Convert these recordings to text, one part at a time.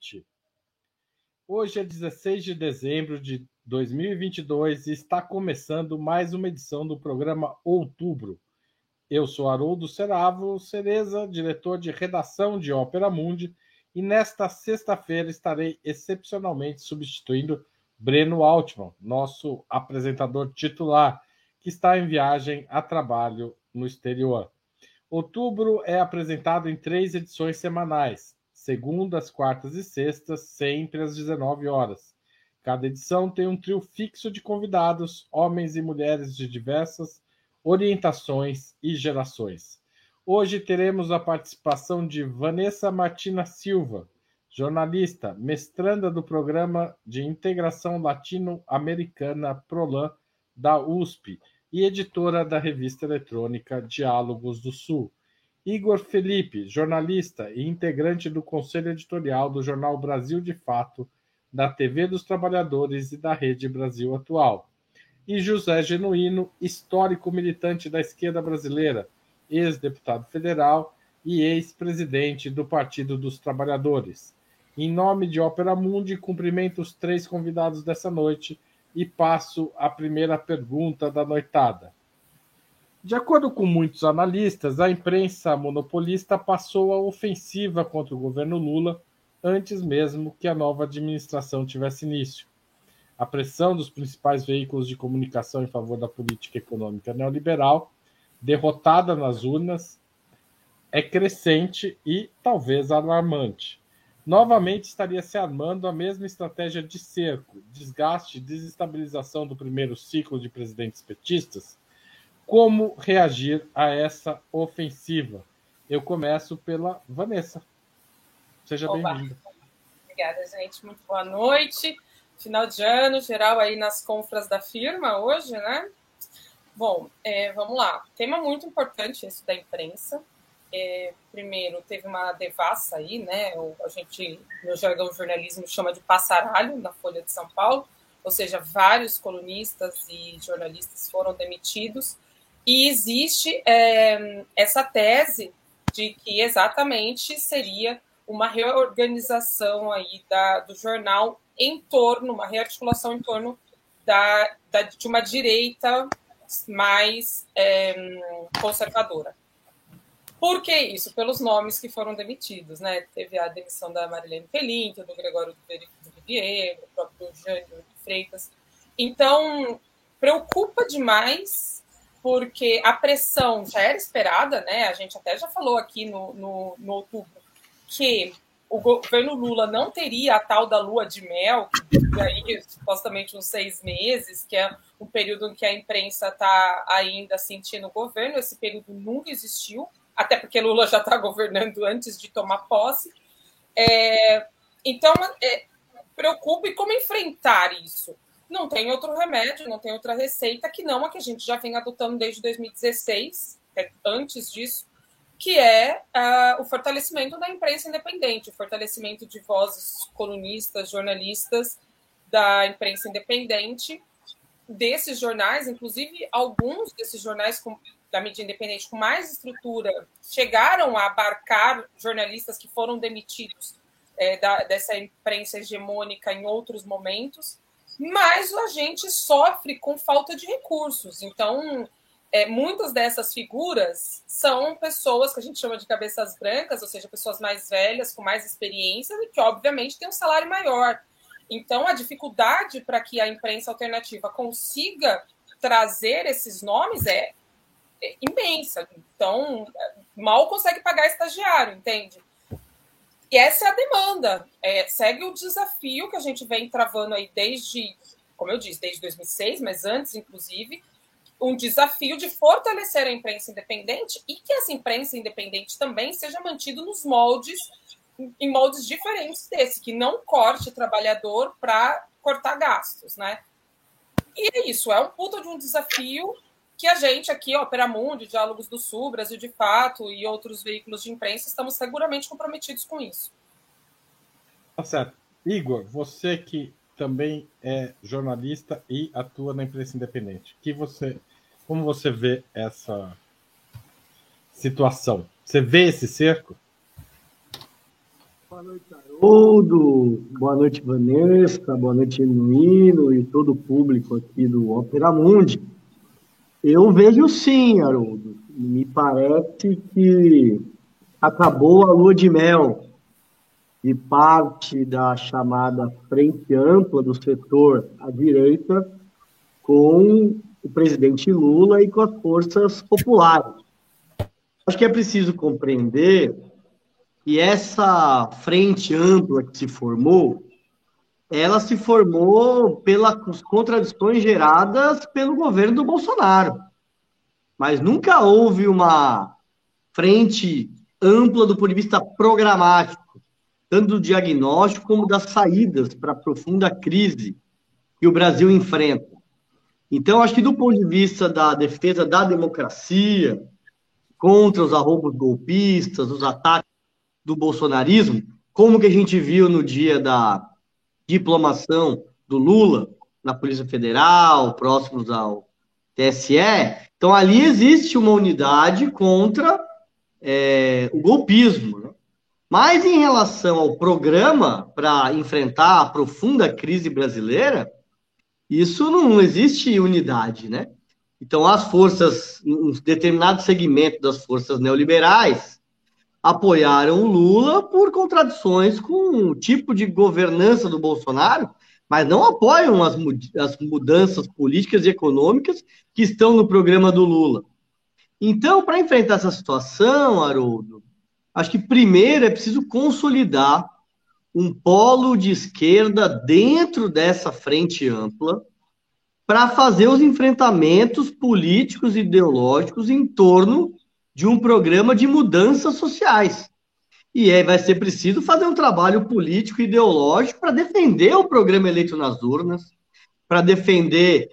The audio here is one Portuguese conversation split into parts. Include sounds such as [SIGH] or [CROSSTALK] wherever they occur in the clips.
noite. Hoje é 16 de dezembro de 2022 e está começando mais uma edição do programa Outubro. Eu sou Haroldo Seravo Cereza, diretor de redação de Ópera Mundi, e nesta sexta-feira estarei excepcionalmente substituindo Breno Altman, nosso apresentador titular, que está em viagem a trabalho no exterior. Outubro é apresentado em três edições semanais, segundas, quartas e sextas, sempre às 19 horas. Cada edição tem um trio fixo de convidados, homens e mulheres de diversas orientações e gerações. Hoje teremos a participação de Vanessa Martina Silva, jornalista, mestranda do Programa de Integração Latino-Americana PROLAN da USP e editora da revista eletrônica Diálogos do Sul. Igor Felipe, jornalista e integrante do conselho editorial do jornal Brasil de Fato, da TV dos Trabalhadores e da Rede Brasil Atual. E José Genuíno, histórico militante da esquerda brasileira, ex-deputado federal e ex-presidente do Partido dos Trabalhadores. Em nome de Ópera Mundi, cumprimento os três convidados dessa noite e passo a primeira pergunta da noitada. De acordo com muitos analistas, a imprensa monopolista passou a ofensiva contra o governo Lula antes mesmo que a nova administração tivesse início. A pressão dos principais veículos de comunicação em favor da política econômica neoliberal, derrotada nas urnas, é crescente e talvez alarmante. Novamente estaria se armando a mesma estratégia de cerco, desgaste e desestabilização do primeiro ciclo de presidentes petistas, como reagir a essa ofensiva? Eu começo pela Vanessa. Seja bem-vinda. Obrigada, gente. Muito boa noite. Final de ano, geral aí nas compras da firma hoje, né? Bom, é, vamos lá. Tema muito importante esse da imprensa. É, primeiro, teve uma devassa aí, né? A gente, no jargão jornalismo, chama de passaralho na Folha de São Paulo, ou seja, vários colunistas e jornalistas foram demitidos e existe é, essa tese de que exatamente seria uma reorganização aí da, do jornal em torno, uma rearticulação em torno da, da de uma direita mais é, conservadora. Por que isso? Pelos nomes que foram demitidos, né? Teve a demissão da Marilene Pelinto, do Gregório do Vivier, do próprio Jânio Freitas. Então, preocupa demais porque a pressão já era esperada, né? A gente até já falou aqui no, no, no outubro que o governo Lula não teria a tal da lua de mel, que aí supostamente uns seis meses, que é um período em que a imprensa está ainda sentindo o governo. Esse período nunca existiu, até porque Lula já está governando antes de tomar posse. É, então, é, e como enfrentar isso não tem outro remédio, não tem outra receita que não a que a gente já vem adotando desde 2016, é antes disso, que é uh, o fortalecimento da imprensa independente, o fortalecimento de vozes colunistas, jornalistas da imprensa independente, desses jornais, inclusive alguns desses jornais com, da mídia independente com mais estrutura chegaram a abarcar jornalistas que foram demitidos é, da, dessa imprensa hegemônica em outros momentos mas a gente sofre com falta de recursos. Então, é, muitas dessas figuras são pessoas que a gente chama de cabeças brancas, ou seja, pessoas mais velhas, com mais experiência, e que, obviamente, têm um salário maior. Então, a dificuldade para que a imprensa alternativa consiga trazer esses nomes é, é imensa. Então, mal consegue pagar estagiário, entende? E essa é a demanda. É, segue o desafio que a gente vem travando aí desde, como eu disse, desde 2006, mas antes, inclusive, um desafio de fortalecer a imprensa independente e que essa imprensa independente também seja mantida nos moldes, em moldes diferentes desse, que não corte trabalhador para cortar gastos, né? E é isso, é um puta de um desafio que a gente aqui, Opera Mundi, Diálogos do Sul, Brasil de Fato e outros veículos de imprensa estamos seguramente comprometidos com isso. Tá certo. Igor, você que também é jornalista e atua na imprensa independente, que você, como você vê essa situação? Você vê esse cerco? Boa noite, Haroldo. Boa noite, Vanessa. Boa noite, Nuino e todo o público aqui do Opera Mundi. Eu vejo sim, Haroldo. Me parece que acabou a lua de mel de parte da chamada frente ampla do setor à direita com o presidente Lula e com as forças populares. Acho que é preciso compreender que essa frente ampla que se formou, ela se formou pelas contradições geradas pelo governo do Bolsonaro. Mas nunca houve uma frente ampla do ponto de vista programático, tanto do diagnóstico como das saídas para a profunda crise que o Brasil enfrenta. Então, acho que do ponto de vista da defesa da democracia, contra os arrombos golpistas, os ataques do bolsonarismo, como que a gente viu no dia da diplomação do Lula na Polícia Federal, próximos ao TSE. Então, ali existe uma unidade contra é, o golpismo. Né? Mas em relação ao programa para enfrentar a profunda crise brasileira, isso não existe unidade, né? Então, as forças, um determinado segmento das forças neoliberais, apoiaram o Lula por contradições com o tipo de governança do Bolsonaro, mas não apoiam as, as mudanças políticas e econômicas que estão no programa do Lula. Então, para enfrentar essa situação, Haroldo, acho que primeiro é preciso consolidar um polo de esquerda dentro dessa frente ampla para fazer os enfrentamentos políticos e ideológicos em torno de um programa de mudanças sociais. E aí vai ser preciso fazer um trabalho político e ideológico para defender o programa eleito nas urnas, para defender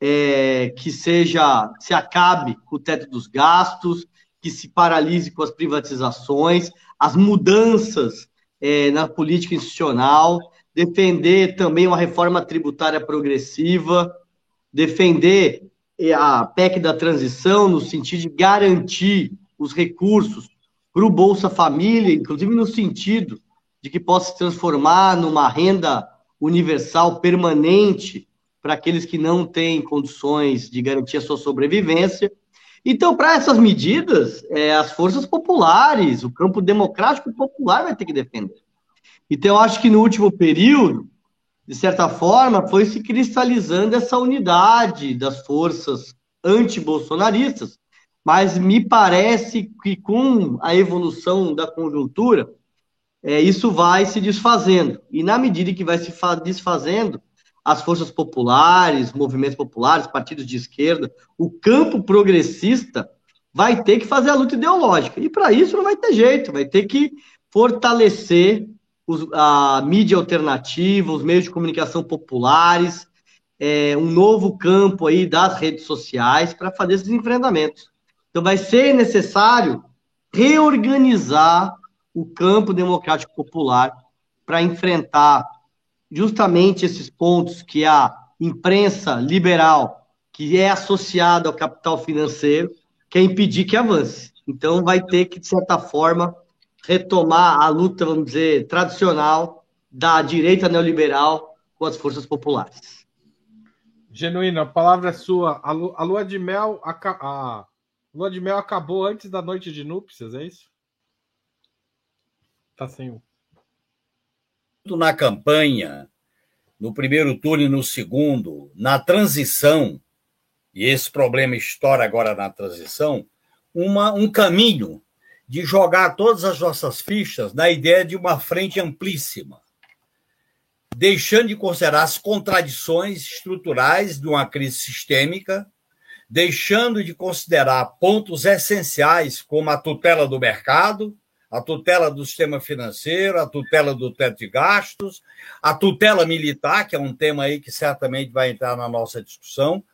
é, que seja se acabe o teto dos gastos, que se paralise com as privatizações, as mudanças é, na política institucional, defender também uma reforma tributária progressiva, defender a PEC da transição no sentido de garantir os recursos para o Bolsa Família, inclusive no sentido de que possa se transformar numa renda universal permanente para aqueles que não têm condições de garantir a sua sobrevivência. Então, para essas medidas, é, as forças populares, o campo democrático popular vai ter que defender. Então, eu acho que no último período, de certa forma, foi se cristalizando essa unidade das forças anti-bolsonaristas, mas me parece que com a evolução da conjuntura, é, isso vai se desfazendo. E na medida que vai se desfazendo, as forças populares, movimentos populares, partidos de esquerda, o campo progressista vai ter que fazer a luta ideológica. E para isso não vai ter jeito, vai ter que fortalecer os, a mídia alternativa, os meios de comunicação populares, é, um novo campo aí das redes sociais para fazer esses enfrentamentos. Então vai ser necessário reorganizar o campo democrático popular para enfrentar justamente esses pontos que a imprensa liberal, que é associada ao capital financeiro, quer impedir que avance. Então, vai ter que, de certa forma, retomar a luta, vamos dizer, tradicional da direita neoliberal com as forças populares. Genuíno, a palavra é sua. A, lua de mel, a, a lua de mel acabou antes da noite de núpcias, é isso? Tá sem um na campanha, no primeiro turno e no segundo, na transição, e esse problema estoura agora na transição, uma, um caminho de jogar todas as nossas fichas na ideia de uma frente amplíssima, deixando de considerar as contradições estruturais de uma crise sistêmica, deixando de considerar pontos essenciais como a tutela do mercado, a tutela do sistema financeiro, a tutela do teto de gastos, a tutela militar, que é um tema aí que certamente vai entrar na nossa discussão,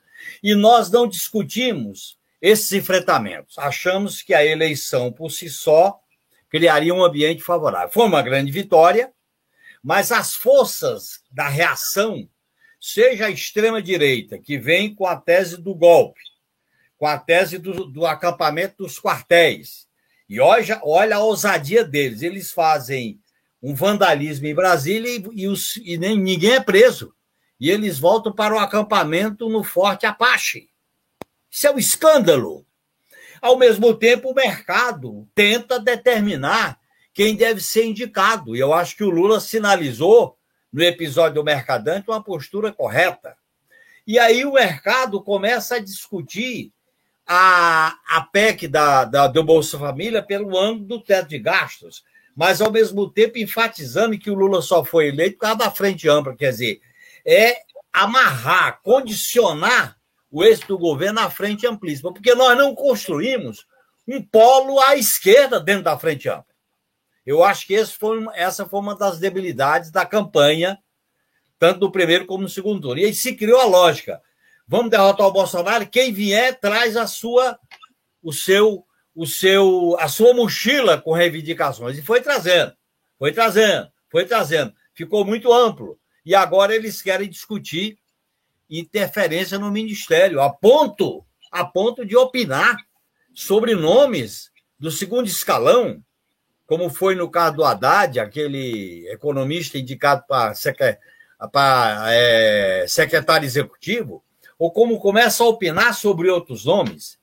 e nós não discutimos esses enfrentamentos. Achamos que a eleição por si só criaria um ambiente favorável. Foi uma grande vitória, mas as forças da reação, seja a extrema-direita, que vem com a tese do golpe, com a tese do, do acampamento dos quartéis, e olha, olha a ousadia deles. Eles fazem um vandalismo em Brasília e, e, os, e nem, ninguém é preso. E eles voltam para o acampamento no Forte Apache. Isso é um escândalo. Ao mesmo tempo, o mercado tenta determinar quem deve ser indicado. E eu acho que o Lula sinalizou no episódio do Mercadante uma postura correta. E aí o mercado começa a discutir a, a PEC da, da, do Bolsa Família pelo ângulo do teto de gastos, mas ao mesmo tempo enfatizando que o Lula só foi eleito por causa da frente ampla, quer dizer, é amarrar, condicionar o êxito do governo à frente amplíssima, porque nós não construímos um polo à esquerda dentro da frente ampla. Eu acho que foi, essa foi uma das debilidades da campanha, tanto no primeiro como no segundo turno. E aí se criou a lógica: vamos derrotar o Bolsonaro, quem vier traz a sua, o seu, o seu, a sua mochila com reivindicações. E foi trazendo, foi trazendo, foi trazendo. Ficou muito amplo. E agora eles querem discutir interferência no ministério, a ponto, a ponto de opinar sobre nomes do segundo escalão, como foi no caso do Haddad, aquele economista indicado para, é, secretário executivo, ou como começa a opinar sobre outros nomes.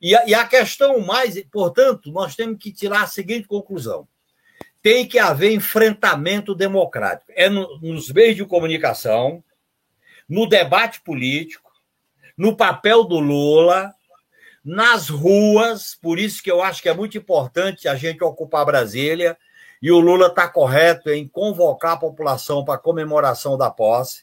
E a, e a questão mais, portanto, nós temos que tirar a seguinte conclusão: tem que haver enfrentamento democrático. É no, nos meios de comunicação, no debate político, no papel do Lula, nas ruas, por isso que eu acho que é muito importante a gente ocupar Brasília, e o Lula está correto em convocar a população para a comemoração da posse.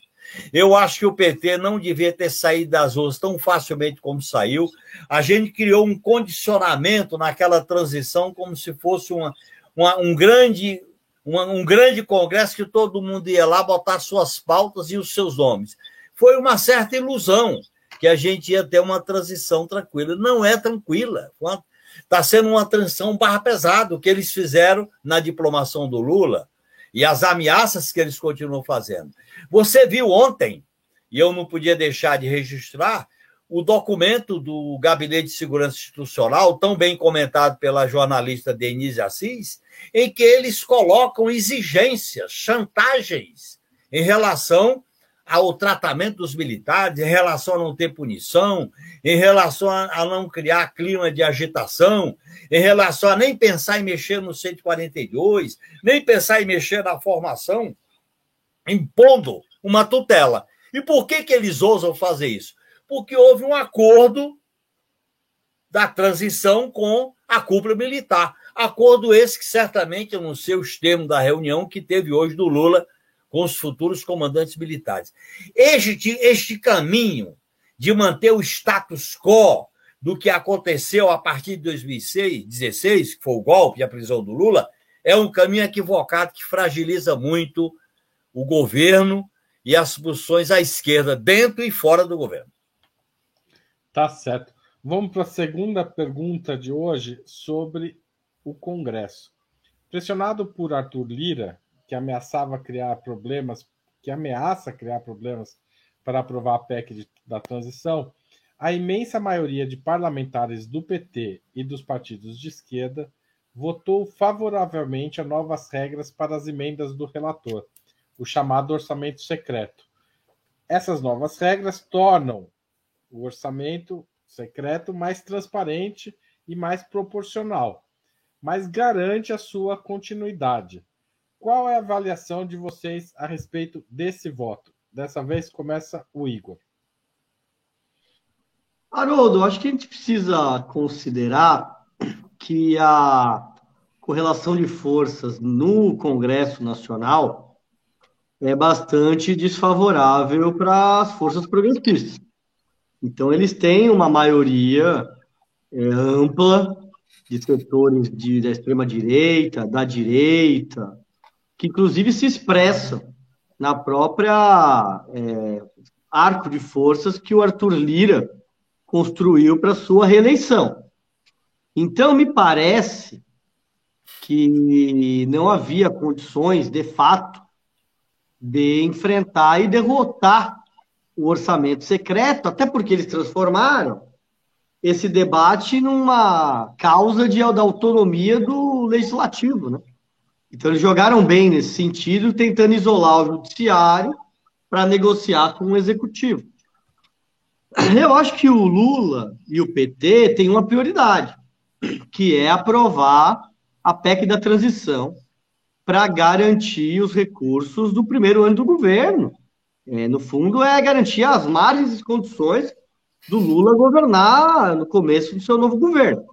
Eu acho que o PT não devia ter saído das ruas tão facilmente como saiu. A gente criou um condicionamento naquela transição como se fosse uma, uma, um, grande, uma, um grande congresso que todo mundo ia lá botar suas pautas e os seus nomes. Foi uma certa ilusão que a gente ia ter uma transição tranquila. Não é tranquila. Está sendo uma transição barra pesada, o que eles fizeram na diplomação do Lula e as ameaças que eles continuam fazendo. Você viu ontem, e eu não podia deixar de registrar, o documento do Gabinete de Segurança Institucional, tão bem comentado pela jornalista Denise Assis, em que eles colocam exigências, chantagens em relação ao tratamento dos militares, em relação a não ter punição, em relação a, não criar clima de agitação, em relação a nem pensar em mexer no 142, nem pensar em mexer na formação, impondo uma tutela. E por que, que eles ousam fazer isso? Porque houve um acordo da transição com a cúpula militar. Acordo esse que certamente, eu não sei os termos da reunião que teve hoje do Lula com os futuros comandantes militares. Este, este caminho de manter o status quo do que aconteceu a partir de 2016, que foi o golpe e a prisão do Lula, é um caminho equivocado que fragiliza muito o governo e as posições à esquerda, dentro e fora do governo. Tá certo. Vamos para a segunda pergunta de hoje sobre o Congresso. Pressionado por Arthur Lira, que ameaçava criar problemas, que ameaça criar problemas para aprovar a PEC de, da transição, a imensa maioria de parlamentares do PT e dos partidos de esquerda votou favoravelmente a novas regras para as emendas do relator, o chamado orçamento secreto. Essas novas regras tornam o orçamento secreto mais transparente e mais proporcional, mas garante a sua continuidade. Qual é a avaliação de vocês a respeito desse voto? Dessa vez começa o Igor. Haroldo, acho que a gente precisa considerar que a correlação de forças no Congresso Nacional é bastante desfavorável para as forças progressistas. Então, eles têm uma maioria é, ampla de setores de, da extrema-direita, da direita, que inclusive se expressam na própria é, arco de forças que o Arthur Lira construiu para sua reeleição. Então, me parece que não havia condições, de fato, de enfrentar e derrotar o orçamento secreto, até porque eles transformaram esse debate numa causa de, da autonomia do legislativo, né? Então, eles jogaram bem nesse sentido, tentando isolar o judiciário para negociar com o executivo. Eu acho que o Lula e o PT têm uma prioridade, que é aprovar a PEC da transição para garantir os recursos do primeiro ano do governo. É, no fundo, é garantir as margens e condições do Lula governar no começo do seu novo governo.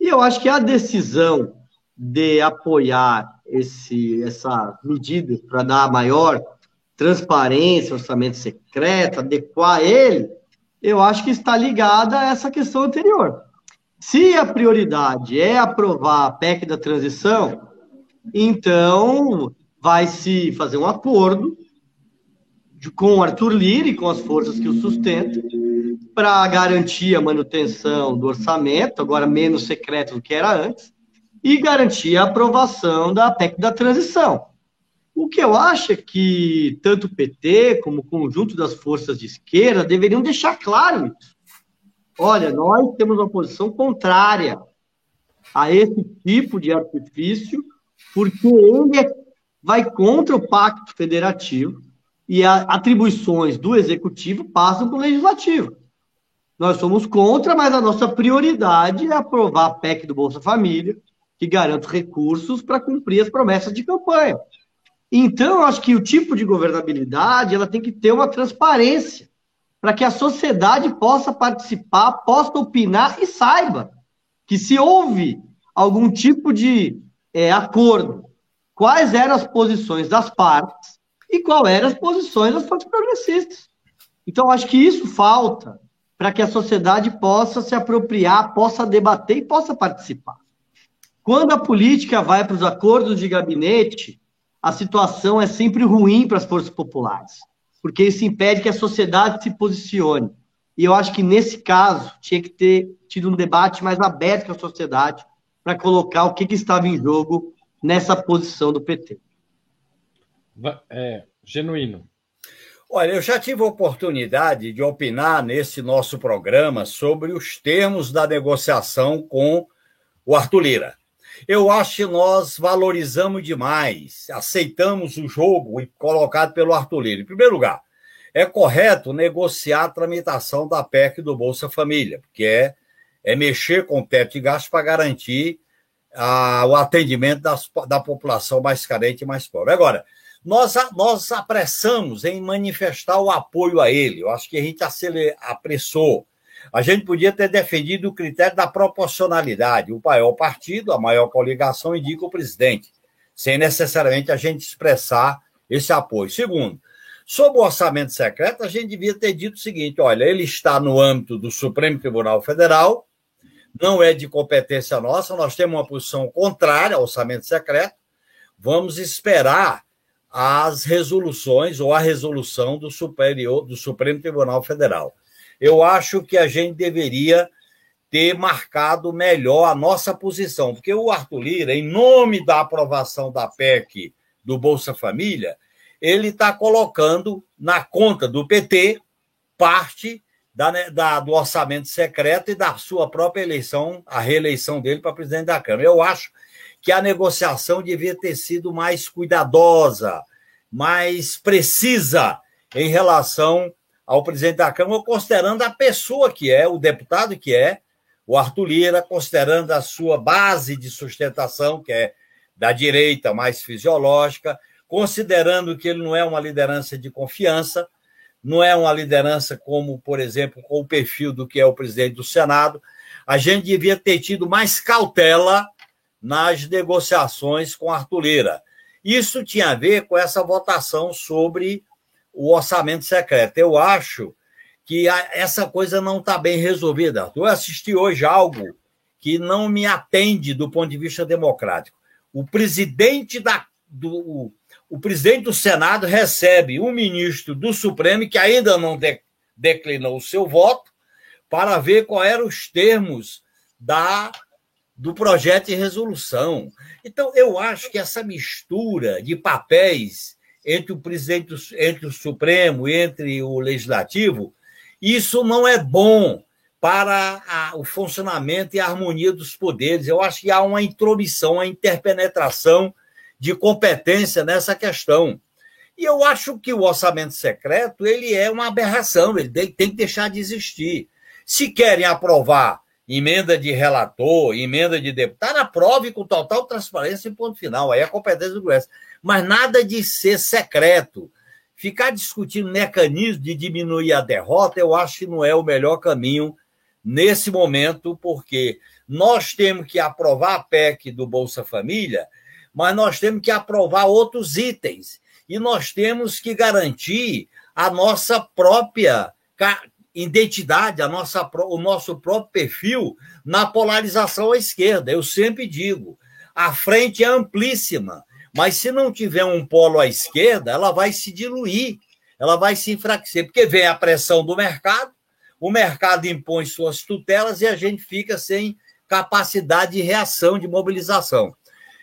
E eu acho que a decisão de apoiar esse, essa medida para dar maior transparência, orçamento secreto, adequar ele, eu acho que está ligada a essa questão anterior. Se a prioridade é aprovar a PEC da transição, então vai se fazer um acordo com o Arthur Lira e com as forças que o sustentam para garantir a manutenção do orçamento, agora menos secreto do que era antes, e garantir a aprovação da PEC da transição. O que eu acho é que tanto o PT como o conjunto das forças de esquerda deveriam deixar claro isso. Olha, nós temos uma posição contrária a esse tipo de artifício, porque ele é, vai contra o pacto federativo e as atribuições do executivo passam para o legislativo. Nós somos contra, mas a nossa prioridade é aprovar a PEC do Bolsa Família, que garante recursos para cumprir as promessas de campanha. Então, eu acho que o tipo de governabilidade ela tem que ter uma transparência para que a sociedade possa participar, possa opinar e saiba que se houve algum tipo de é, acordo, quais eram as posições das partes e quais eram as posições das forças progressistas. Então, acho que isso falta para que a sociedade possa se apropriar, possa debater e possa participar. Quando a política vai para os acordos de gabinete, a situação é sempre ruim para as forças populares, porque isso impede que a sociedade se posicione. E eu acho que nesse caso tinha que ter tido um debate mais aberto com a sociedade para colocar o que, que, estava em jogo nessa posição do PT. É, genuíno. Olha, eu já tive a oportunidade de opinar nesse nosso programa sobre os termos da negociação com o Arthur Lira. Eu acho que nós valorizamos demais, aceitamos o jogo colocado pelo Arthur Lira. Em primeiro lugar, é correto negociar a tramitação da PEC do Bolsa Família, porque é, é mexer com o teto de gasto para garantir a, o atendimento das, da população mais carente e mais pobre. Agora, nós, nós apressamos em manifestar o apoio a ele. Eu acho que a gente apressou a gente podia ter defendido o critério da proporcionalidade. O maior partido, a maior coligação, indica o presidente, sem necessariamente a gente expressar esse apoio. Segundo, sobre o orçamento secreto, a gente devia ter dito o seguinte: olha, ele está no âmbito do Supremo Tribunal Federal, não é de competência nossa, nós temos uma posição contrária ao orçamento secreto, vamos esperar as resoluções ou a resolução do superior do Supremo Tribunal Federal eu acho que a gente deveria ter marcado melhor a nossa posição, porque o Arthur Lira, em nome da aprovação da PEC do Bolsa Família, ele está colocando na conta do PT parte da, né, da, do orçamento secreto e da sua própria eleição, a reeleição dele para presidente da Câmara. Eu acho que a negociação devia ter sido mais cuidadosa, mais precisa em relação ao presidente da Câmara, considerando a pessoa que é, o deputado que é, o Arthur Lira, considerando a sua base de sustentação, que é da direita mais fisiológica, considerando que ele não é uma liderança de confiança, não é uma liderança como, por exemplo, com o perfil do que é o presidente do Senado, a gente devia ter tido mais cautela nas negociações com Arthur Lira. Isso tinha a ver com essa votação sobre o orçamento secreto. Eu acho que essa coisa não está bem resolvida. Eu assisti hoje algo que não me atende do ponto de vista democrático. O presidente da, do, o presidente do Senado recebe um ministro do Supremo que ainda não de, declinou o seu voto para ver quais eram os termos da do projeto de resolução. Então, eu acho que essa mistura de papéis entre o presidente, entre o Supremo e entre o Legislativo, isso não é bom para a, o funcionamento e a harmonia dos poderes. Eu acho que há uma intromissão, uma interpenetração de competência nessa questão. E eu acho que o orçamento secreto ele é uma aberração, ele tem, que deixar de existir. Se querem aprovar emenda de relator, emenda de deputado, aprove com total transparência e ponto final. Aí é a competência do Congresso. Mas nada de ser secreto. Ficar discutindo mecanismo de diminuir a derrota, eu acho que não é o melhor caminho nesse momento, porque nós temos que aprovar a PEC do Bolsa Família, mas nós temos que aprovar outros itens. E nós temos que garantir a nossa própria identidade, a nossa, o nosso próprio perfil na polarização à esquerda. Eu sempre digo, a frente é amplíssima, mas se não tiver um polo à esquerda, ela vai se diluir, ela vai se enfraquecer, porque vem a pressão do mercado, o mercado impõe suas tutelas e a gente fica sem capacidade de reação, de mobilização.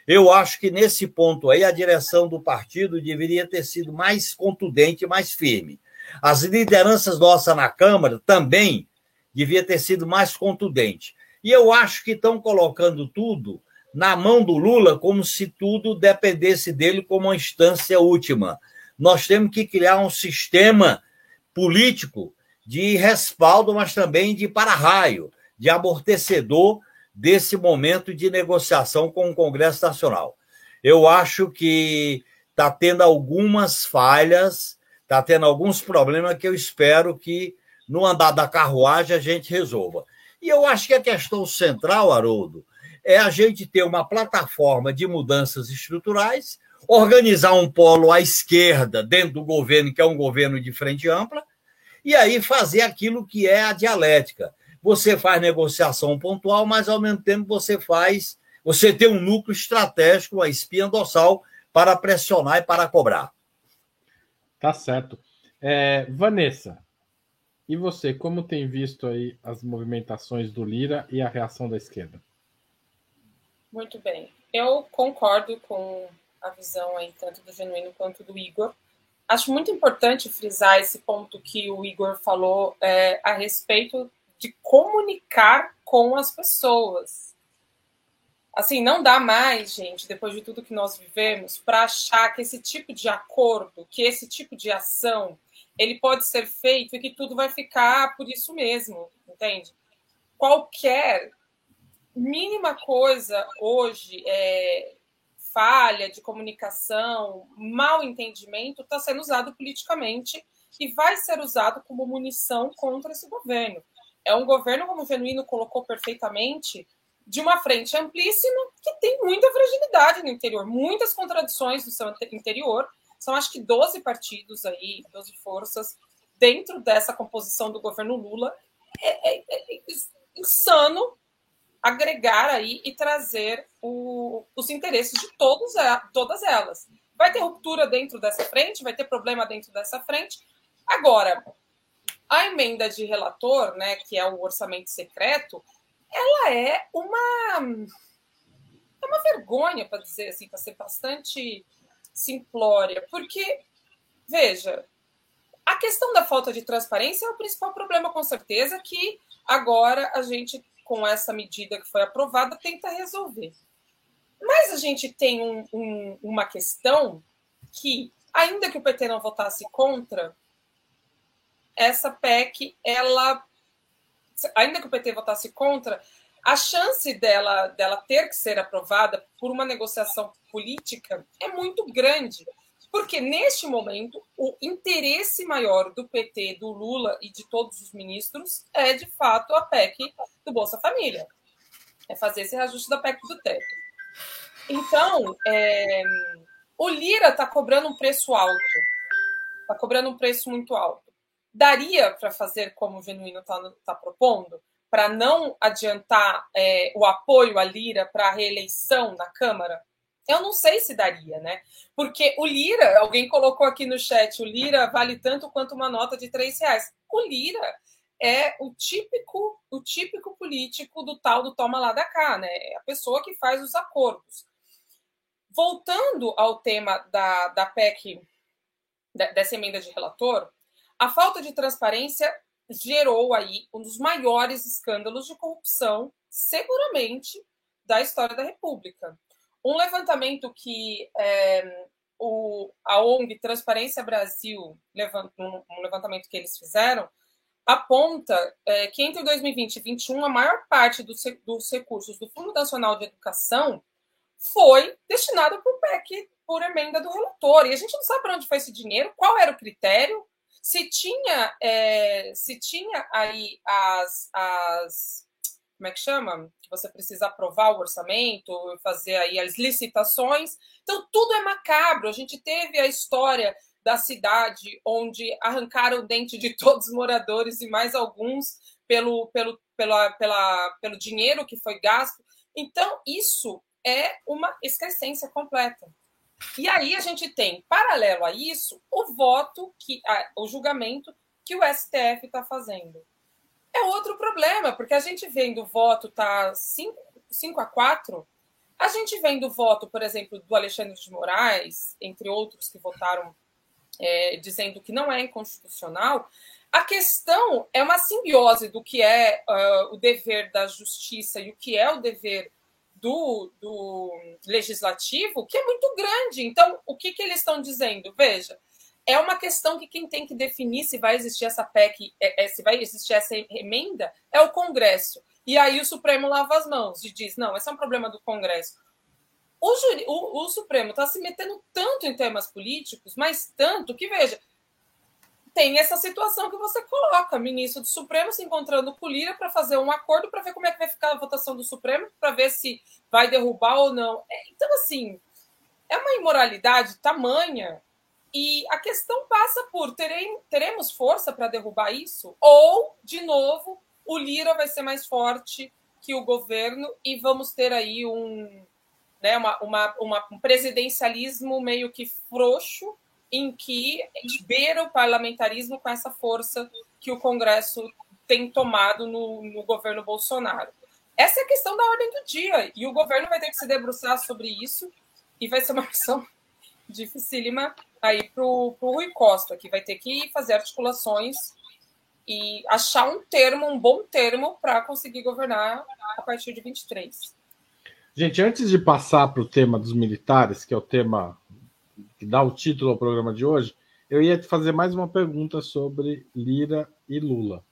Eu acho que nesse ponto aí a direção do partido deveria ter sido mais contundente, mais firme. As lideranças nossas na Câmara também devia ter sido mais contundente. E eu acho que estão colocando tudo na mão do Lula como se tudo dependesse dele como uma instância última. Nós temos que criar um sistema político de respaldo, mas também de para-raio, de amortecedor desse momento de negociação com o Congresso Nacional. Eu acho que está tendo algumas falhas está tendo alguns problemas que eu espero que no andar da carruagem a gente resolva. E eu acho que a questão central, Haroldo, é a gente ter uma plataforma de mudanças estruturais, organizar um polo à esquerda dentro do governo, que é um governo de frente ampla, e aí fazer aquilo que é a dialética. Você faz negociação pontual, mas ao mesmo tempo você faz, você tem um núcleo estratégico, a espinha dorsal, para pressionar e para cobrar. Tá certo. É, Vanessa, e você, como tem visto aí as movimentações do Lira e a reação da esquerda? Muito bem. Eu concordo com a visão aí, tanto do Genuíno quanto do Igor. Acho muito importante frisar esse ponto que o Igor falou é, a respeito de comunicar com as pessoas assim, não dá mais, gente, depois de tudo que nós vivemos, para achar que esse tipo de acordo, que esse tipo de ação, ele pode ser feito e que tudo vai ficar por isso mesmo, entende? Qualquer mínima coisa hoje, é, falha de comunicação, mal entendimento, está sendo usado politicamente e vai ser usado como munição contra esse governo. É um governo, como o Genuíno colocou perfeitamente, de uma frente amplíssima que tem muita fragilidade no interior, muitas contradições no seu interior. São acho que 12 partidos aí, 12 forças dentro dessa composição do governo Lula. É, é, é insano agregar aí e trazer o, os interesses de todos, todas elas. Vai ter ruptura dentro dessa frente, vai ter problema dentro dessa frente. Agora, a emenda de relator, né, que é o orçamento secreto, ela é uma é uma vergonha para dizer assim, para ser bastante simplória, porque veja, a questão da falta de transparência é o principal problema, com certeza, que agora a gente, com essa medida que foi aprovada, tenta resolver. Mas a gente tem um, um, uma questão que, ainda que o PT não votasse contra, essa PEC, ela ainda que o PT votasse contra, a chance dela, dela ter que ser aprovada por uma negociação política é muito grande. Porque, neste momento, o interesse maior do PT, do Lula e de todos os ministros é, de fato, a PEC do Bolsa Família. É fazer esse reajuste da PEC do teto. Então, é, o Lira está cobrando um preço alto. Está cobrando um preço muito alto daria para fazer como o Genuíno está tá propondo, para não adiantar é, o apoio à Lira para a reeleição na Câmara? Eu não sei se daria, né? Porque o Lira, alguém colocou aqui no chat, o Lira vale tanto quanto uma nota de três reais. O Lira é o típico, o típico político do tal do toma lá da cá, né? É a pessoa que faz os acordos. Voltando ao tema da, da PEC, dessa emenda de relator, a falta de transparência gerou aí um dos maiores escândalos de corrupção, seguramente, da história da República. Um levantamento que é, o, a ONG Transparência Brasil, um levantamento que eles fizeram, aponta é, que entre 2020 e 2021, a maior parte dos recursos do Fundo Nacional de Educação foi destinada para o PEC por emenda do relator. E a gente não sabe para onde foi esse dinheiro, qual era o critério, se tinha, é, se tinha aí as, as. Como é que chama? Que você precisa aprovar o orçamento, fazer aí as licitações. Então, tudo é macabro. A gente teve a história da cidade onde arrancaram o dente de [LAUGHS] todos os moradores e mais alguns pelo, pelo, pela, pela, pelo dinheiro que foi gasto. Então, isso é uma excrescência completa. E aí a gente tem, paralelo a isso, o voto, que o julgamento que o STF está fazendo. É outro problema, porque a gente vendo o voto tá 5 a 4, a gente vendo o voto, por exemplo, do Alexandre de Moraes, entre outros que votaram é, dizendo que não é inconstitucional, a questão é uma simbiose do que é uh, o dever da justiça e o que é o dever do, do legislativo que é muito grande. Então, o que, que eles estão dizendo? Veja, é uma questão que quem tem que definir se vai existir essa PEC, é, é, se vai existir essa emenda, é o Congresso. E aí o Supremo lava as mãos e diz: não, esse é um problema do Congresso. O, juri, o, o Supremo está se metendo tanto em temas políticos, mas tanto que, veja, tem essa situação que você coloca, ministro do Supremo se encontrando com o Lira para fazer um acordo para ver como é que vai ficar a votação do Supremo, para ver se vai derrubar ou não. É, então, assim, é uma imoralidade tamanha e a questão passa por terem, teremos força para derrubar isso? Ou, de novo, o Lira vai ser mais forte que o governo e vamos ter aí um, né, uma, uma, uma um presidencialismo meio que frouxo em que beira o parlamentarismo com essa força que o Congresso tem tomado no, no governo Bolsonaro. Essa é a questão da ordem do dia, e o governo vai ter que se debruçar sobre isso, e vai ser uma [LAUGHS] questão dificílima aí para o Rui Costa, que vai ter que fazer articulações e achar um termo, um bom termo, para conseguir governar a partir de 23. Gente, antes de passar para o tema dos militares, que é o tema que dá o título ao programa de hoje, eu ia te fazer mais uma pergunta sobre Lira e Lula.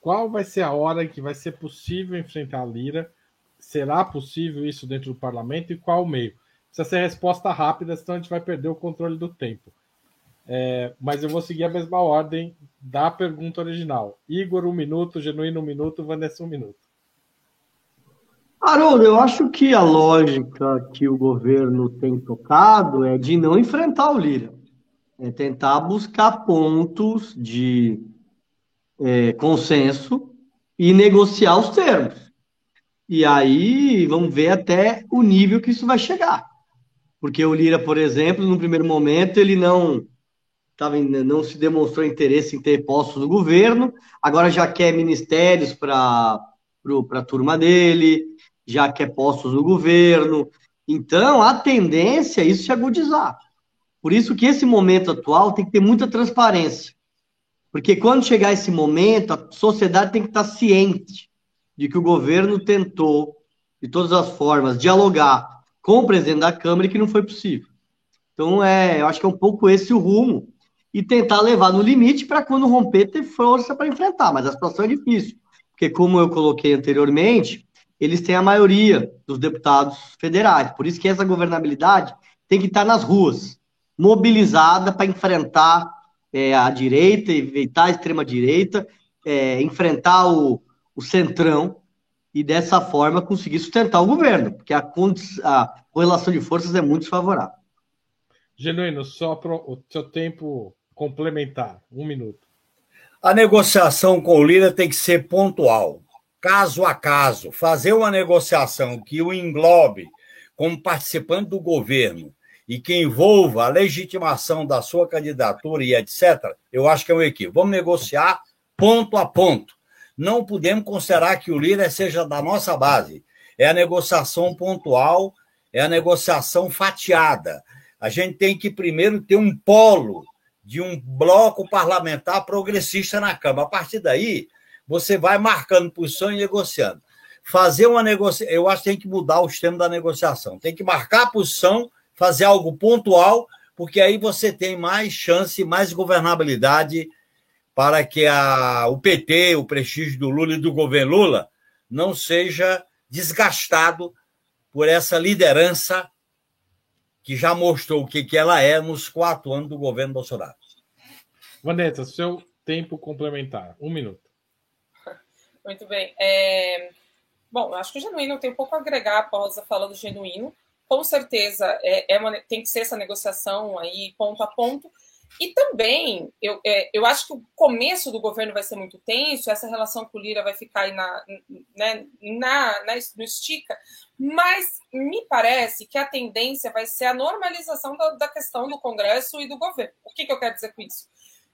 Qual vai ser a hora em que vai ser possível enfrentar a Lira? Será possível isso dentro do parlamento e qual o meio? Precisa ser resposta rápida, senão a gente vai perder o controle do tempo. É, mas eu vou seguir a mesma ordem da pergunta original. Igor, um minuto, Genuíno, um minuto, Vanessa, um minuto. Haroldo, eu acho que a lógica que o governo tem tocado é de não enfrentar o Lira, é tentar buscar pontos de é, consenso e negociar os termos. E aí vamos ver até o nível que isso vai chegar. Porque o Lira, por exemplo, no primeiro momento, ele não, tava, não se demonstrou interesse em ter postos no governo, agora já quer ministérios para a turma dele, já quer postos no governo. Então, a tendência é isso se agudizar. Por isso que esse momento atual tem que ter muita transparência. Porque quando chegar esse momento, a sociedade tem que estar ciente de que o governo tentou, de todas as formas, dialogar com o presidente da Câmara e que não foi possível. Então, é, eu acho que é um pouco esse o rumo e tentar levar no limite para quando romper ter força para enfrentar. Mas a situação é difícil, porque como eu coloquei anteriormente, eles têm a maioria dos deputados federais. Por isso que essa governabilidade tem que estar nas ruas, mobilizada para enfrentar é, a direita, evitar a extrema-direita, é, enfrentar o, o centrão e dessa forma conseguir sustentar o governo, porque a, a correlação de forças é muito desfavorável. Genuíno, só para o seu tempo complementar, um minuto. A negociação com o Lira tem que ser pontual caso a caso, fazer uma negociação que o englobe como participante do governo e que envolva a legitimação da sua candidatura e etc., eu acho que é um equívoco. Vamos negociar ponto a ponto. Não podemos considerar que o líder seja da nossa base. É a negociação pontual, é a negociação fatiada. A gente tem que primeiro ter um polo de um bloco parlamentar progressista na Câmara. A partir daí, você vai marcando posição e negociando. fazer uma negociação. Eu acho que tem que mudar o sistema da negociação. Tem que marcar a posição, fazer algo pontual, porque aí você tem mais chance, mais governabilidade para que a, o PT, o prestígio do Lula e do governo Lula, não seja desgastado por essa liderança que já mostrou o que, que ela é nos quatro anos do governo Bolsonaro. Vanessa, seu tempo complementar. Um minuto. Muito bem. É... Bom, acho que o genuíno tem um pouco a agregar após a fala do genuíno. Com certeza é, é uma, tem que ser essa negociação aí ponto a ponto. E também, eu, é, eu acho que o começo do governo vai ser muito tenso, essa relação com o Lira vai ficar aí na, né, na, na, no estica, mas me parece que a tendência vai ser a normalização da, da questão do Congresso e do governo. O que, que eu quero dizer com isso?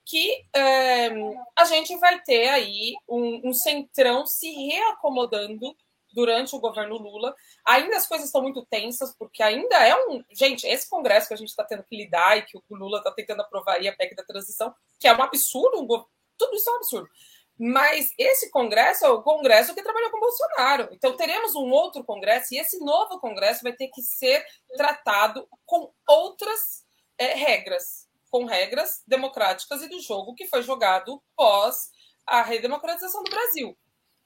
Que é, a gente vai ter aí um, um centrão se reacomodando durante o governo Lula. Ainda as coisas estão muito tensas, porque ainda é um. Gente, esse Congresso que a gente está tendo que lidar e que o Lula está tentando aprovar aí a PEC da transição, que é um absurdo, um... tudo isso é um absurdo. Mas esse Congresso é o Congresso que trabalhou com Bolsonaro. Então teremos um outro Congresso, e esse novo Congresso vai ter que ser tratado com outras é, regras, com regras democráticas e do jogo que foi jogado pós a redemocratização do Brasil.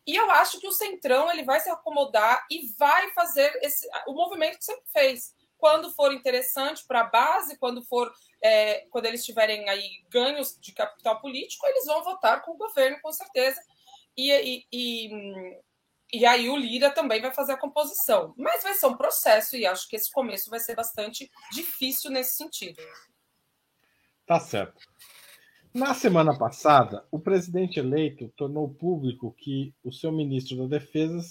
E eu acho que o Centrão ele vai se acomodar e vai fazer esse, o movimento que sempre fez. Quando for interessante para a base, quando for é, quando eles tiverem aí ganhos de capital político, eles vão votar com o governo, com certeza. E, e, e, e aí o Lira também vai fazer a composição. Mas vai ser um processo e acho que esse começo vai ser bastante difícil nesse sentido. Tá certo. Na semana passada, o presidente eleito tornou público que o seu ministro da Defesa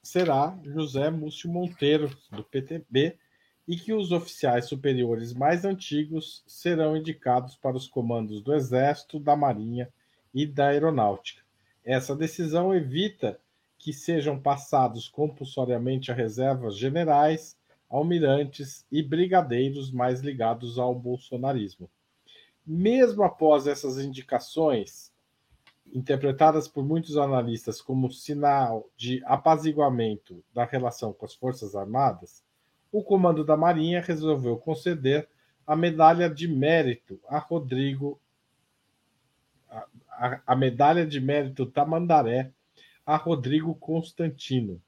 será José Múcio Monteiro, do PTB, e que os oficiais superiores mais antigos serão indicados para os comandos do Exército, da Marinha e da Aeronáutica. Essa decisão evita que sejam passados compulsoriamente a reservas generais, almirantes e brigadeiros mais ligados ao bolsonarismo mesmo após essas indicações, interpretadas por muitos analistas como sinal de apaziguamento da relação com as Forças Armadas, o comando da Marinha resolveu conceder a medalha de mérito a Rodrigo a, a, a medalha de mérito Tamandaré a Rodrigo Constantino,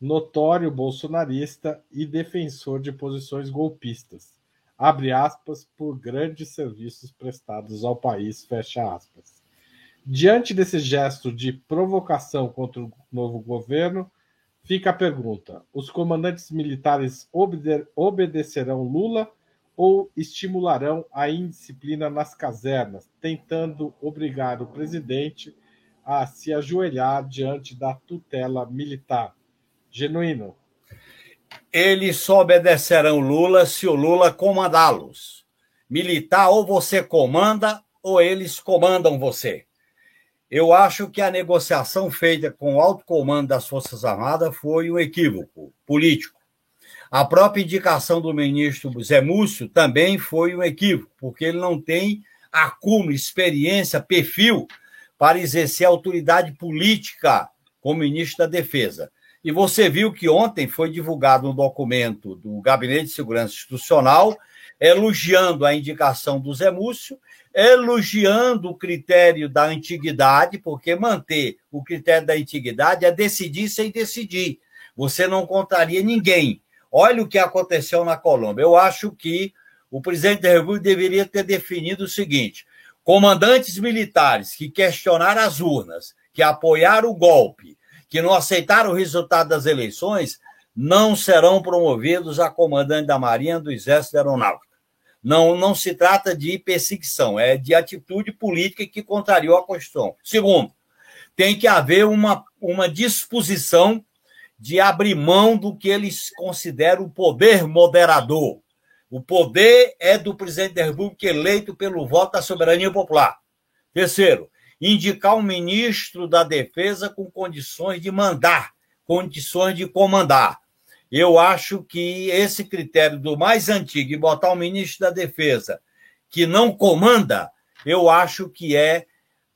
notório bolsonarista e defensor de posições golpistas abre aspas, por grandes serviços prestados ao país, fecha aspas. Diante desse gesto de provocação contra o novo governo, fica a pergunta: os comandantes militares obede obedecerão Lula ou estimularão a indisciplina nas casernas, tentando obrigar o presidente a se ajoelhar diante da tutela militar? Genuíno, eles só obedecerão Lula se o Lula comandá-los. Militar, ou você comanda, ou eles comandam você. Eu acho que a negociação feita com o alto comando das Forças Armadas foi um equívoco político. A própria indicação do ministro Zé Múcio também foi um equívoco, porque ele não tem acúmulo, experiência, perfil para exercer autoridade política como ministro da Defesa. E você viu que ontem foi divulgado um documento do Gabinete de Segurança Institucional elogiando a indicação do Zé Múcio, elogiando o critério da antiguidade, porque manter o critério da antiguidade é decidir sem decidir. Você não contaria ninguém. Olha o que aconteceu na Colômbia. Eu acho que o presidente da República deveria ter definido o seguinte: comandantes militares que questionaram as urnas, que apoiaram o golpe, que não aceitaram o resultado das eleições não serão promovidos a comandante da Marinha, do Exército da Aeronáutica. Não, não se trata de perseguição, é de atitude política que contrariou a Constituição. Segundo, tem que haver uma, uma disposição de abrir mão do que eles consideram o poder moderador. O poder é do presidente da República eleito pelo voto da soberania popular. Terceiro, indicar um ministro da Defesa com condições de mandar, condições de comandar. Eu acho que esse critério do mais antigo e botar um ministro da Defesa que não comanda, eu acho que é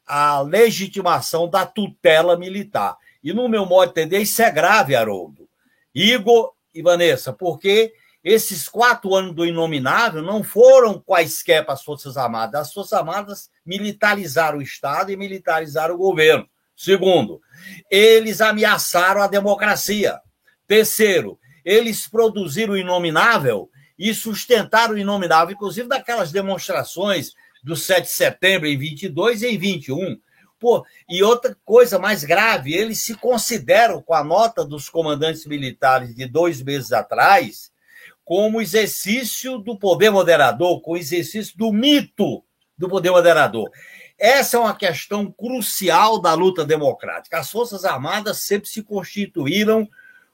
a legitimação da tutela militar. E no meu modo de entender, isso é grave, Haroldo. Igor e Vanessa, porque esses quatro anos do inominável não foram quaisquer para as Forças Armadas. As Forças Armadas militarizaram o Estado e militarizaram o governo. Segundo, eles ameaçaram a democracia. Terceiro, eles produziram o inominável e sustentaram o inominável, inclusive daquelas demonstrações do 7 de setembro em 22 e em 21. Pô, e outra coisa mais grave, eles se consideram, com a nota dos comandantes militares de dois meses atrás, como exercício do poder moderador, com exercício do mito do poder moderador. Essa é uma questão crucial da luta democrática. As Forças Armadas sempre se constituíram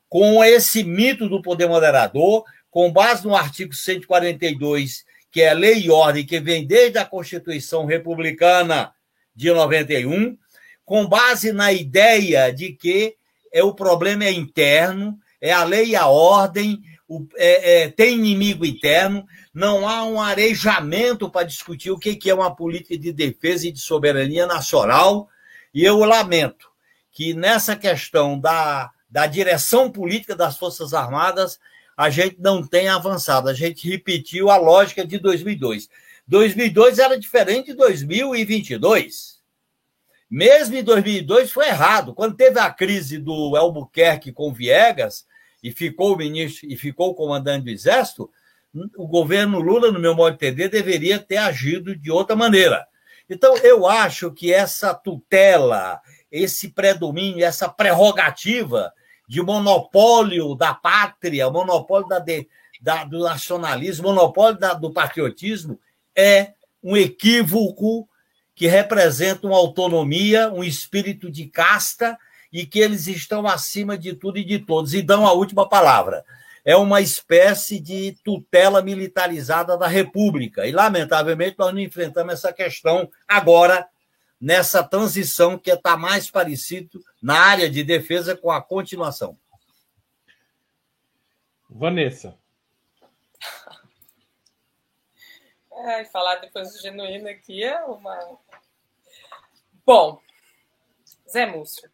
com esse mito do poder moderador, com base no artigo 142, que é lei e ordem, que vem desde a Constituição Republicana de 91, com base na ideia de que é o problema é interno, é a lei e a ordem, o, é, é, tem inimigo interno, não há um arejamento para discutir o que, que é uma política de defesa e de soberania nacional. E eu lamento que nessa questão da, da direção política das Forças Armadas, a gente não tenha avançado. A gente repetiu a lógica de 2002. 2002 era diferente de 2022. Mesmo em 2002 foi errado. Quando teve a crise do Albuquerque com Viegas e ficou o ministro e ficou o comandante do Exército, o governo Lula, no meu modo de entender, deveria ter agido de outra maneira. Então, eu acho que essa tutela, esse predomínio, essa prerrogativa de monopólio da pátria, monopólio da, da do nacionalismo, monopólio da, do patriotismo, é um equívoco que representa uma autonomia, um espírito de casta e que eles estão acima de tudo e de todos e dão a última palavra é uma espécie de tutela militarizada da República. E, lamentavelmente, nós não enfrentamos essa questão agora, nessa transição que está mais parecido na área de defesa com a continuação. Vanessa. [LAUGHS] É, falar depois do genuíno aqui é uma. Bom, Zé Múcio.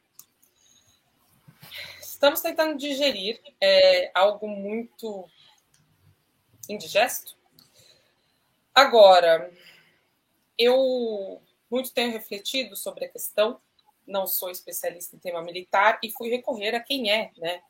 Estamos tentando digerir é, algo muito indigesto. Agora, eu muito tenho refletido sobre a questão, não sou especialista em tema militar e fui recorrer a quem é, né?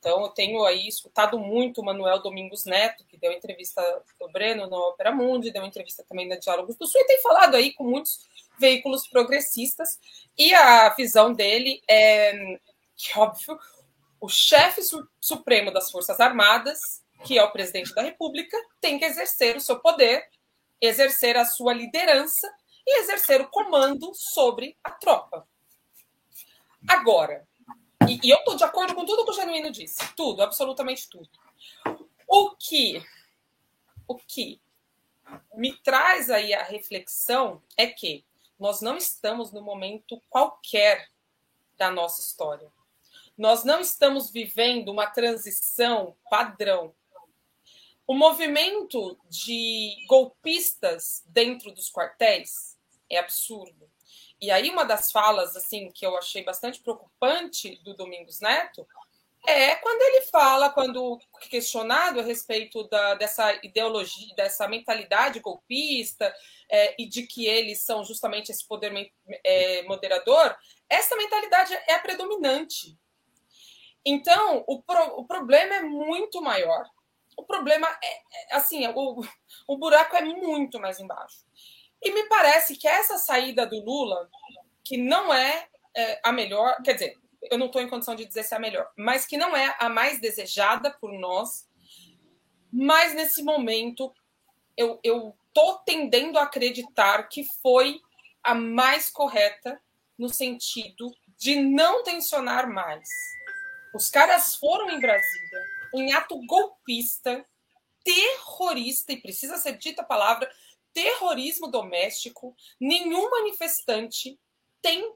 Então, eu tenho aí escutado muito o Manuel Domingos Neto, que deu entrevista do Breno no Opera Mundi, deu entrevista também na Diálogos do Sul, e tem falado aí com muitos veículos progressistas, e a visão dele é que, óbvio, o chefe su supremo das Forças Armadas, que é o presidente da República, tem que exercer o seu poder, exercer a sua liderança e exercer o comando sobre a tropa. Agora, e, e eu estou de acordo com tudo que o Genuíno disse, tudo, absolutamente tudo. O que, o que me traz aí a reflexão é que nós não estamos no momento qualquer da nossa história. Nós não estamos vivendo uma transição padrão. O movimento de golpistas dentro dos quartéis é absurdo. E aí uma das falas assim que eu achei bastante preocupante do Domingos Neto é quando ele fala, quando questionado a respeito da, dessa ideologia, dessa mentalidade golpista é, e de que eles são justamente esse poder é, moderador, essa mentalidade é a predominante. Então, o, pro, o problema é muito maior. O problema é, é assim, o, [LAUGHS] o buraco é muito mais embaixo. E me parece que essa saída do Lula, que não é, é a melhor, quer dizer, eu não estou em condição de dizer se é a melhor, mas que não é a mais desejada por nós, mas nesse momento eu estou tendendo a acreditar que foi a mais correta no sentido de não tensionar mais os caras foram em Brasília em ato golpista, terrorista, e precisa ser dita a palavra, terrorismo doméstico. Nenhum manifestante tem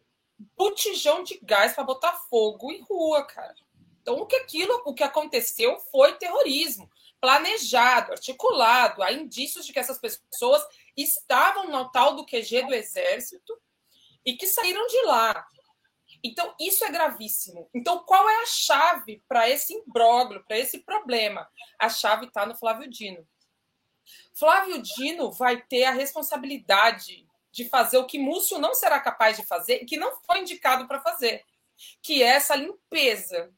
botijão de gás para botar fogo em rua, cara. Então, o que aquilo, o que aconteceu foi terrorismo, planejado, articulado. Há indícios de que essas pessoas estavam no tal do QG do Exército e que saíram de lá. Então, isso é gravíssimo. Então, qual é a chave para esse imbróglio, para esse problema? A chave está no Flávio Dino. Flávio Dino vai ter a responsabilidade de fazer o que Múcio não será capaz de fazer que não foi indicado para fazer, que é essa limpeza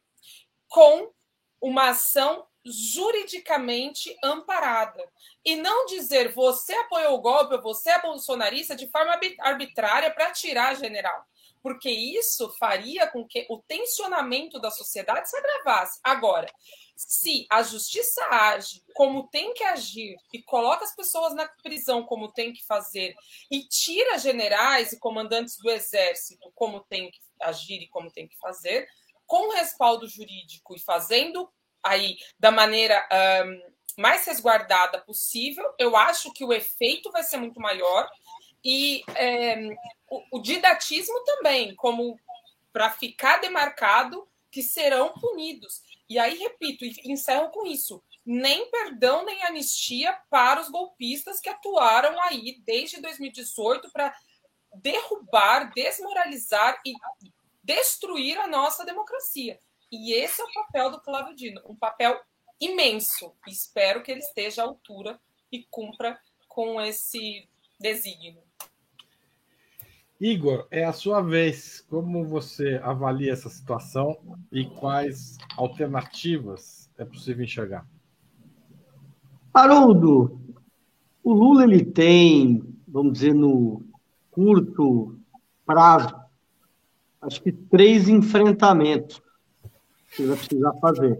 com uma ação juridicamente amparada. E não dizer você apoiou o golpe, você é bolsonarista de forma arbitrária para tirar general. Porque isso faria com que o tensionamento da sociedade se agravasse. Agora, se a justiça age como tem que agir e coloca as pessoas na prisão como tem que fazer e tira generais e comandantes do exército como tem que agir e como tem que fazer, com respaldo jurídico e fazendo aí da maneira um, mais resguardada possível, eu acho que o efeito vai ser muito maior e é, o, o didatismo também, como para ficar demarcado que serão punidos. E aí, repito, e encerro com isso: nem perdão nem anistia para os golpistas que atuaram aí desde 2018 para derrubar, desmoralizar e destruir a nossa democracia. E esse é o papel do Flávio Dino, um papel imenso. Espero que ele esteja à altura e cumpra com esse desígnio. Igor, é a sua vez. Como você avalia essa situação e quais alternativas é possível enxergar? Haroldo, o Lula ele tem, vamos dizer, no curto prazo, acho que três enfrentamentos que vai precisar fazer.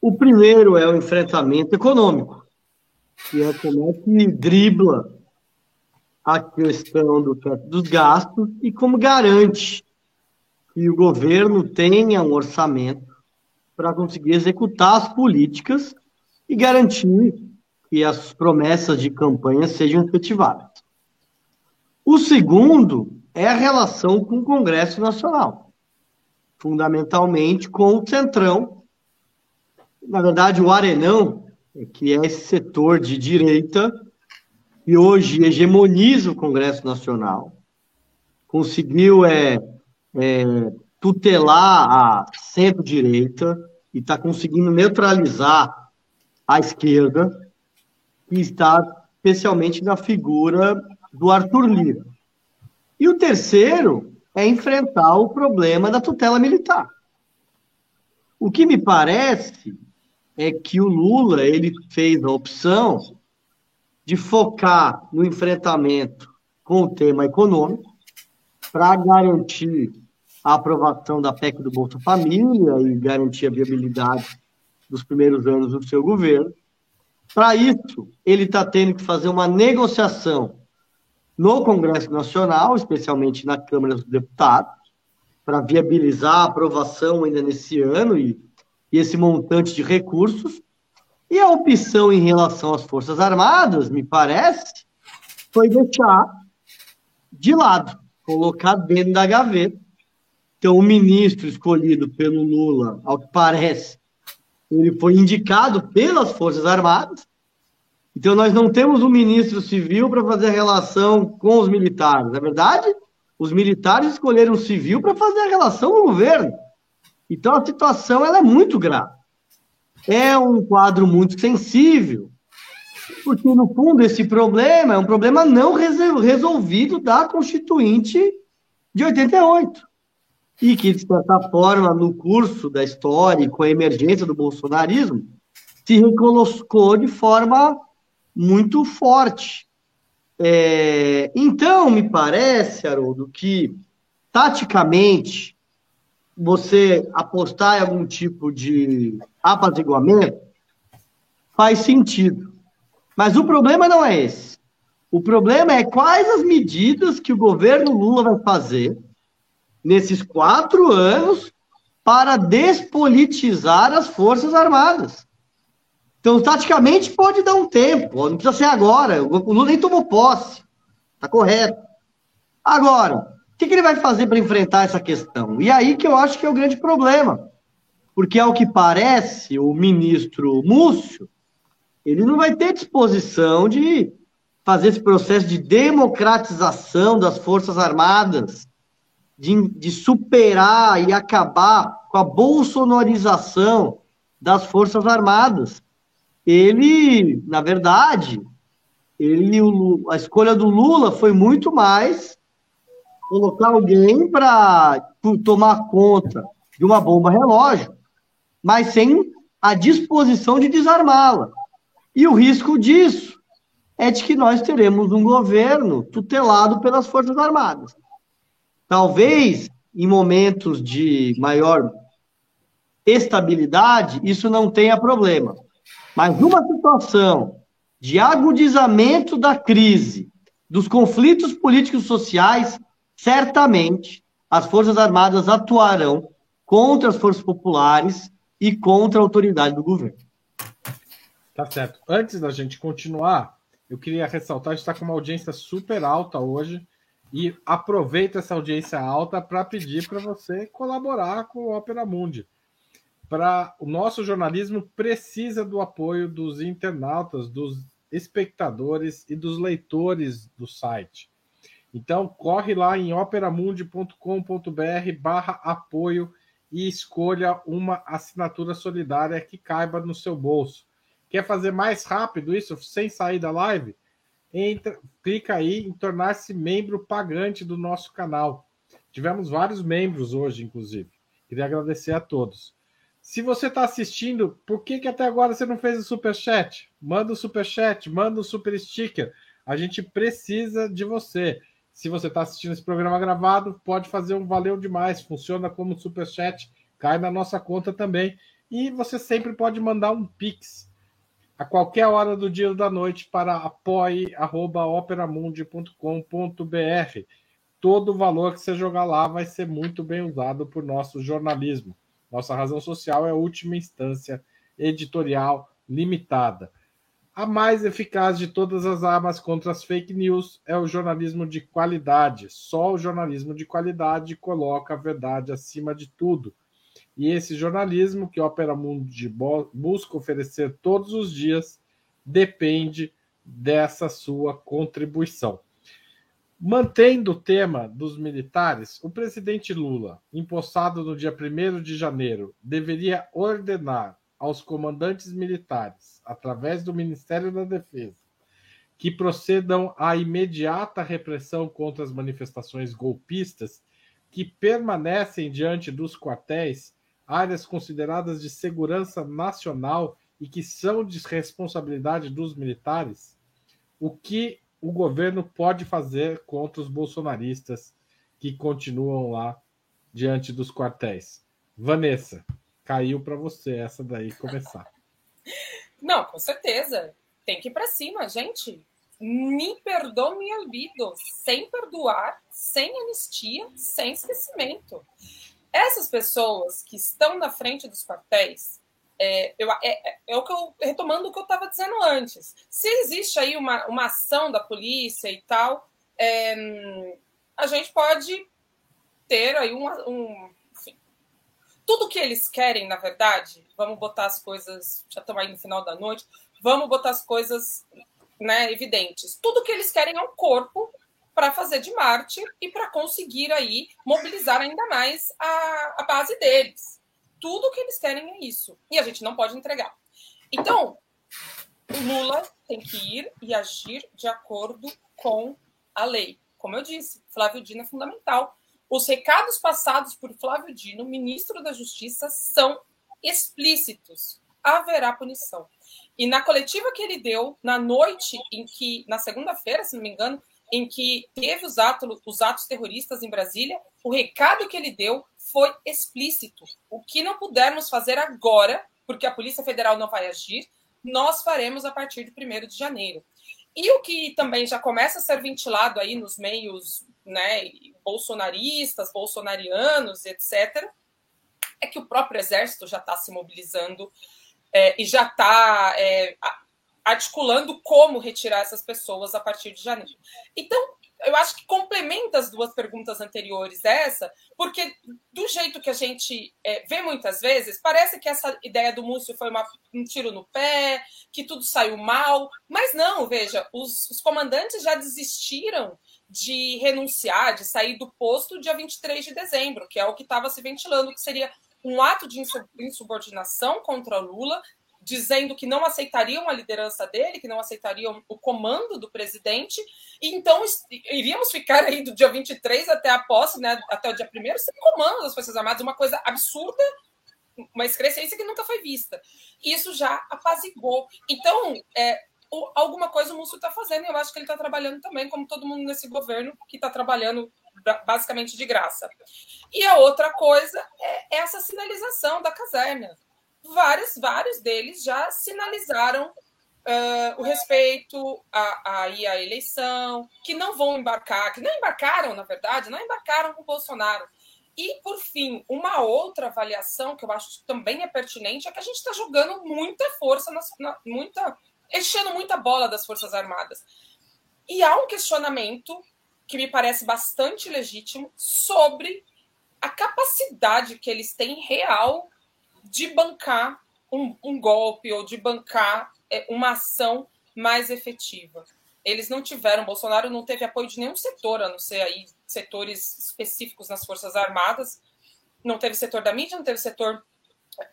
O primeiro é o enfrentamento econômico, que é como é que dribla a questão do teto dos gastos e como garante que o governo tenha um orçamento para conseguir executar as políticas e garantir que as promessas de campanha sejam efetivadas. O segundo é a relação com o Congresso Nacional fundamentalmente com o Centrão. Na verdade, o Arenão, que é esse setor de direita, que hoje hegemoniza o Congresso Nacional, conseguiu é, é tutelar a centro-direita e está conseguindo neutralizar a esquerda, que está especialmente na figura do Arthur Lira. E o terceiro é enfrentar o problema da tutela militar. O que me parece é que o Lula ele fez a opção de focar no enfrentamento com o tema econômico para garantir a aprovação da PEC do Bolsa Família e garantir a viabilidade dos primeiros anos do seu governo. Para isso, ele está tendo que fazer uma negociação no Congresso Nacional, especialmente na Câmara dos Deputados, para viabilizar a aprovação ainda nesse ano e, e esse montante de recursos. E a opção em relação às Forças Armadas, me parece, foi deixar de lado, colocar dentro da gaveta. Então, o ministro escolhido pelo Lula, ao que parece, ele foi indicado pelas Forças Armadas, então, nós não temos um ministro civil para fazer relação com os militares. É verdade, os militares escolheram o civil para fazer a relação com o governo. Então, a situação ela é muito grave. É um quadro muito sensível, porque, no fundo, esse problema é um problema não resolvido da Constituinte de 88. E que, de certa forma, no curso da história e com a emergência do bolsonarismo, se recolocou de forma muito forte. É, então, me parece, Haroldo, que taticamente você apostar em algum tipo de apaziguamento faz sentido. Mas o problema não é esse. O problema é quais as medidas que o governo Lula vai fazer nesses quatro anos para despolitizar as Forças Armadas. Então, taticamente, pode dar um tempo, não precisa ser agora. O Lula nem tomou posse. Está correto. Agora, o que, que ele vai fazer para enfrentar essa questão? E aí que eu acho que é o grande problema. Porque, ao que parece, o ministro Múcio, ele não vai ter disposição de fazer esse processo de democratização das Forças Armadas de, de superar e acabar com a bolsonarização das Forças Armadas. Ele, na verdade, ele, a escolha do Lula foi muito mais colocar alguém para tomar conta de uma bomba relógio, mas sem a disposição de desarmá-la. E o risco disso é de que nós teremos um governo tutelado pelas Forças Armadas. Talvez em momentos de maior estabilidade isso não tenha problema. Mas numa situação de agudizamento da crise, dos conflitos políticos sociais, certamente as Forças Armadas atuarão contra as forças populares e contra a autoridade do governo. Tá certo. Antes da gente continuar, eu queria ressaltar, a gente está com uma audiência super alta hoje e aproveita essa audiência alta para pedir para você colaborar com o Opera Mundi. Para o nosso jornalismo precisa do apoio dos internautas, dos espectadores e dos leitores do site. Então corre lá em operamundi.com.br barra apoio e escolha uma assinatura solidária que caiba no seu bolso. Quer fazer mais rápido isso, sem sair da live? Entra, clica aí em tornar-se membro pagante do nosso canal. Tivemos vários membros hoje, inclusive. Queria agradecer a todos. Se você está assistindo, por que, que até agora você não fez o super chat? Manda o super chat, manda o super sticker. A gente precisa de você. Se você está assistindo esse programa gravado, pode fazer um valeu demais. Funciona como super chat, cai na nossa conta também. E você sempre pode mandar um pix a qualquer hora do dia ou da noite para apoie.operamundi.com.br. Todo o valor que você jogar lá vai ser muito bem usado por nosso jornalismo. Nossa razão social é a última instância editorial limitada. A mais eficaz de todas as armas contra as fake news é o jornalismo de qualidade. Só o jornalismo de qualidade coloca a verdade acima de tudo. E esse jornalismo que Opera Mundi busca oferecer todos os dias depende dessa sua contribuição. Mantendo o tema dos militares, o presidente Lula, empossado no dia 1 de janeiro, deveria ordenar aos comandantes militares, através do Ministério da Defesa, que procedam à imediata repressão contra as manifestações golpistas que permanecem diante dos quartéis áreas consideradas de segurança nacional e que são de responsabilidade dos militares, o que o governo pode fazer contra os bolsonaristas que continuam lá diante dos quartéis? Vanessa, caiu para você essa daí começar. [LAUGHS] Não, com certeza. Tem que ir para cima, gente. Me perdoe, me albido. Sem perdoar, sem anistia, sem esquecimento. Essas pessoas que estão na frente dos quartéis, é, eu, é, é, é o que eu, retomando o que eu estava dizendo antes. Se existe aí uma, uma ação da polícia e tal, é, a gente pode ter aí um, um tudo que eles querem, na verdade, vamos botar as coisas, já estamos aí no final da noite, vamos botar as coisas né, evidentes. Tudo que eles querem é um corpo para fazer de mártir e para conseguir aí mobilizar ainda mais a, a base deles. Tudo que eles querem é isso. E a gente não pode entregar. Então, o Lula tem que ir e agir de acordo com a lei. Como eu disse, Flávio Dino é fundamental. Os recados passados por Flávio Dino, ministro da Justiça, são explícitos. Haverá punição. E na coletiva que ele deu, na noite em que, na segunda-feira, se não me engano, em que teve os atos, os atos terroristas em Brasília, o recado que ele deu foi explícito. O que não pudermos fazer agora, porque a Polícia Federal não vai agir, nós faremos a partir de 1 de janeiro. E o que também já começa a ser ventilado aí nos meios né, bolsonaristas, bolsonarianos, etc., é que o próprio Exército já está se mobilizando é, e já está é, articulando como retirar essas pessoas a partir de janeiro. Então, eu acho que complementa as duas perguntas anteriores essa, porque do jeito que a gente é, vê muitas vezes, parece que essa ideia do Múcio foi uma, um tiro no pé, que tudo saiu mal, mas não, veja, os, os comandantes já desistiram de renunciar, de sair do posto dia 23 de dezembro, que é o que estava se ventilando, que seria um ato de insubordinação contra Lula, dizendo que não aceitariam a liderança dele, que não aceitariam o comando do presidente, e então iríamos ficar aí do dia 23 até a posse, né, até o dia 1 sem comando das Forças Armadas, uma coisa absurda, uma excrescência que nunca foi vista. Isso já apazigou. Então, é, alguma coisa o Múcio está fazendo, e eu acho que ele está trabalhando também, como todo mundo nesse governo que está trabalhando basicamente de graça. E a outra coisa é essa sinalização da caserna vários, vários deles já sinalizaram uh, o respeito à, à, à eleição, que não vão embarcar, que não embarcaram, na verdade, não embarcaram com o Bolsonaro. E, por fim, uma outra avaliação que eu acho que também é pertinente é que a gente está jogando muita força, nas, na, muita, enchendo muita bola das Forças Armadas. E há um questionamento que me parece bastante legítimo sobre a capacidade que eles têm real de bancar um, um golpe ou de bancar é, uma ação mais efetiva. Eles não tiveram, Bolsonaro não teve apoio de nenhum setor, a não ser aí setores específicos nas Forças Armadas. Não teve setor da mídia, não teve setor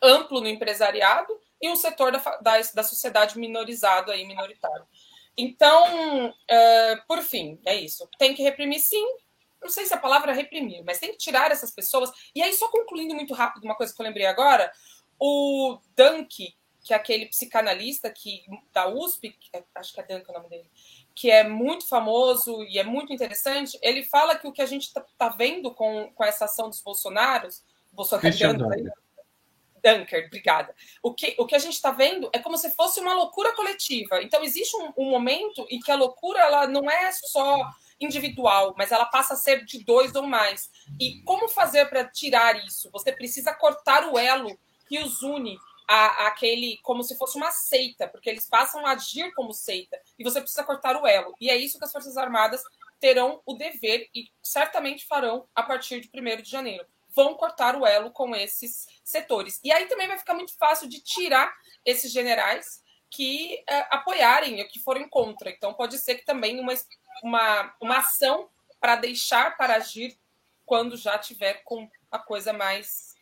amplo no empresariado e um setor da, da, da sociedade minorizado aí, minoritário. Então, é, por fim, é isso. Tem que reprimir sim, não sei se a palavra é reprimir, mas tem que tirar essas pessoas. E aí, só concluindo muito rápido uma coisa que eu lembrei agora, o Dunk, que é aquele psicanalista que da USP, é, acho que é Dunk o nome dele, que é muito famoso e é muito interessante, ele fala que o que a gente está tá vendo com, com essa ação dos Bolsonaros, Bolsonaro Dunker, obrigada. O que, o que a gente está vendo é como se fosse uma loucura coletiva. Então, existe um, um momento em que a loucura ela não é só individual, mas ela passa a ser de dois ou mais. E como fazer para tirar isso? Você precisa cortar o elo que os une a, aquele como se fosse uma seita, porque eles passam a agir como seita, e você precisa cortar o elo. E é isso que as Forças Armadas terão o dever e certamente farão a partir de 1 de janeiro. Vão cortar o elo com esses setores. E aí também vai ficar muito fácil de tirar esses generais que é, apoiarem, que forem contra. Então pode ser que também uma uma, uma ação para deixar para agir quando já tiver com a coisa mais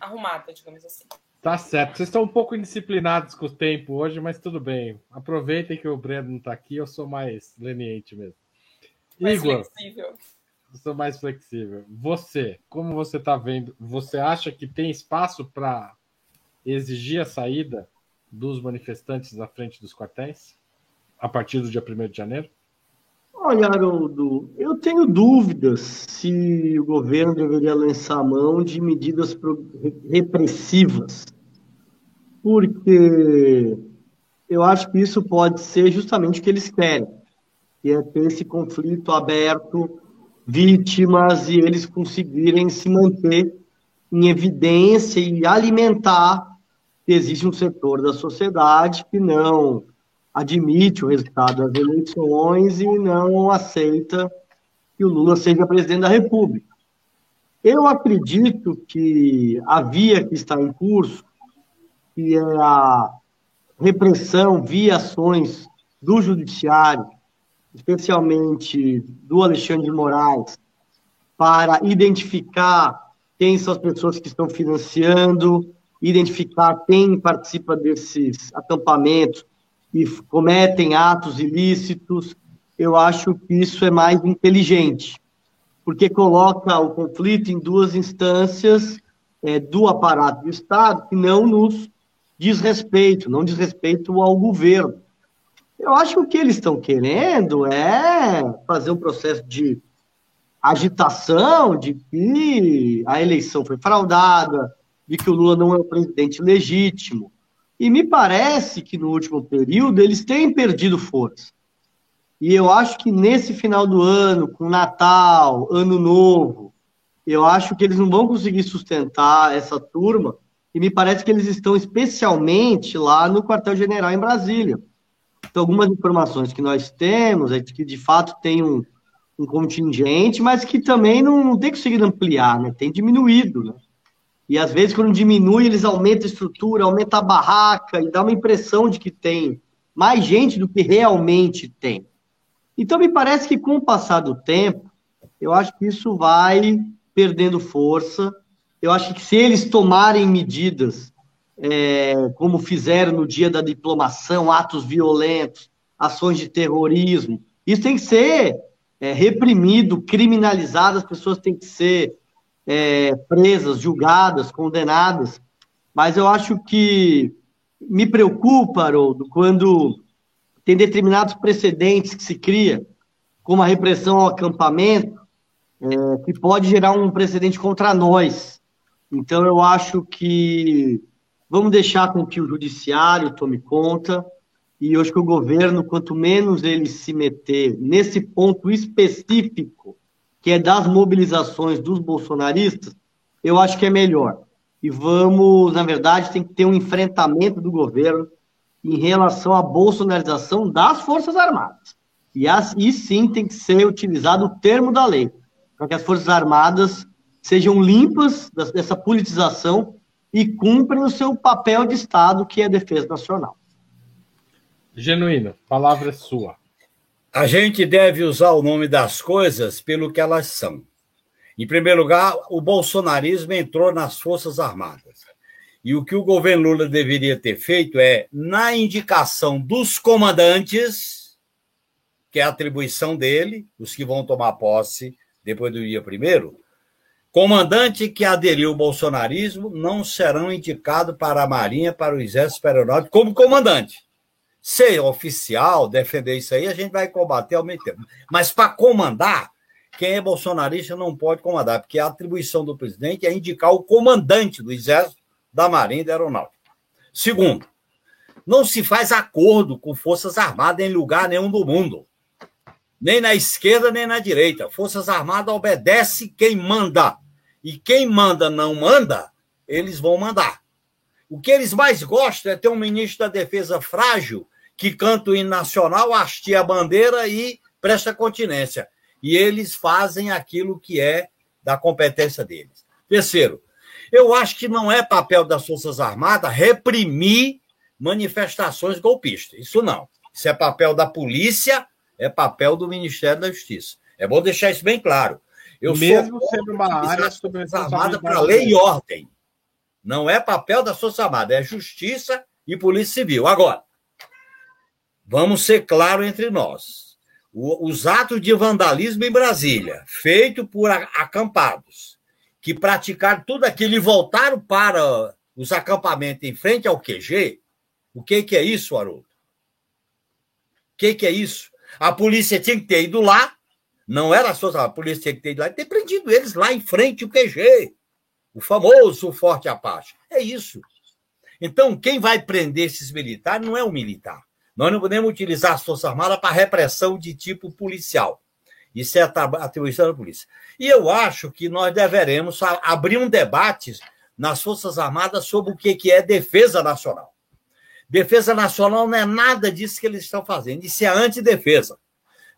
arrumada, digamos assim. Tá certo. Vocês estão um pouco indisciplinados com o tempo hoje, mas tudo bem. Aproveitem que o Breno não está aqui, eu sou mais leniente mesmo. Mais Igor, flexível. Eu sou mais flexível. Você, como você está vendo, você acha que tem espaço para exigir a saída dos manifestantes à frente dos quartéis a partir do dia 1 de janeiro? Olha, Haroldo, eu tenho dúvidas se o governo deveria lançar a mão de medidas repressivas, porque eu acho que isso pode ser justamente o que eles querem, que é ter esse conflito aberto, vítimas e eles conseguirem se manter em evidência e alimentar que existe um setor da sociedade que não admite o resultado das eleições e não aceita que o Lula seja presidente da República. Eu acredito que a via que está em curso, que é a repressão via ações do Judiciário, especialmente do Alexandre de Moraes, para identificar quem são as pessoas que estão financiando, identificar quem participa desses acampamentos, e cometem atos ilícitos, eu acho que isso é mais inteligente, porque coloca o conflito em duas instâncias é, do aparato do Estado que não nos diz respeito, não diz respeito ao governo. Eu acho que o que eles estão querendo é fazer um processo de agitação de que a eleição foi fraudada, de que o Lula não é o presidente legítimo. E me parece que no último período eles têm perdido força. E eu acho que nesse final do ano, com Natal, Ano Novo, eu acho que eles não vão conseguir sustentar essa turma. E me parece que eles estão especialmente lá no quartel-general em Brasília. Então, algumas informações que nós temos é que de fato tem um, um contingente, mas que também não, não tem conseguido ampliar, né? tem diminuído. Né? E às vezes, quando diminui, eles aumentam a estrutura, aumentam a barraca e dá uma impressão de que tem mais gente do que realmente tem. Então, me parece que com o passar do tempo, eu acho que isso vai perdendo força. Eu acho que se eles tomarem medidas, é, como fizeram no dia da diplomação, atos violentos, ações de terrorismo, isso tem que ser é, reprimido, criminalizado, as pessoas têm que ser é, presas, julgadas, condenadas. Mas eu acho que me preocupa, Haroldo, quando tem determinados precedentes que se cria, como a repressão ao acampamento, é, que pode gerar um precedente contra nós. Então, eu acho que vamos deixar com que o judiciário tome conta, e eu acho que o governo, quanto menos ele se meter nesse ponto específico, que é das mobilizações dos bolsonaristas, eu acho que é melhor. E vamos, na verdade, tem que ter um enfrentamento do governo em relação à bolsonarização das Forças Armadas. E, e sim tem que ser utilizado o termo da lei, para que as Forças Armadas sejam limpas dessa politização e cumprem o seu papel de Estado, que é a defesa nacional. Genuíno, palavra é sua. A gente deve usar o nome das coisas pelo que elas são. Em primeiro lugar, o bolsonarismo entrou nas Forças Armadas. E o que o governo Lula deveria ter feito é, na indicação dos comandantes, que é a atribuição dele, os que vão tomar posse depois do dia primeiro, comandante que aderiu ao bolsonarismo não serão indicados para a Marinha, para o Exército Aeronáutico como comandante. Ser oficial, defender isso aí, a gente vai combater ao mesmo tempo. Mas para comandar, quem é bolsonarista não pode comandar, porque a atribuição do presidente é indicar o comandante do Exército da Marinha e da Aeronáutica. Segundo, não se faz acordo com Forças Armadas em lugar nenhum do mundo. Nem na esquerda, nem na direita. Forças Armadas obedece quem manda. E quem manda não manda, eles vão mandar. O que eles mais gostam é ter um ministro da Defesa frágil que canta o hino nacional, hastia a bandeira e presta continência. E eles fazem aquilo que é da competência deles. Terceiro, eu acho que não é papel das Forças Armadas reprimir manifestações golpistas. Isso não. Isso é papel da polícia, é papel do Ministério da Justiça. É bom deixar isso bem claro. Eu Mesmo sou sendo uma área armada para lei e ordem. Não é papel das Forças Armadas, é Justiça e Polícia Civil. Agora, vamos ser claros entre nós. os atos de vandalismo em Brasília, feito por acampados, que praticaram tudo aquilo e voltaram para os acampamentos em frente ao QG, o que, que é isso, Haroldo? O que, que é isso? A polícia tinha que ter ido lá, não era só a polícia tinha que ter ido lá ter prendido eles lá em frente ao QG, o famoso Forte Apache. É isso. Então, quem vai prender esses militares não é o militar. Nós não podemos utilizar as Forças Armadas para repressão de tipo policial. Isso é atribuição da polícia. E eu acho que nós deveremos abrir um debate nas Forças Armadas sobre o que é defesa nacional. Defesa nacional não é nada disso que eles estão fazendo, isso é antidefesa.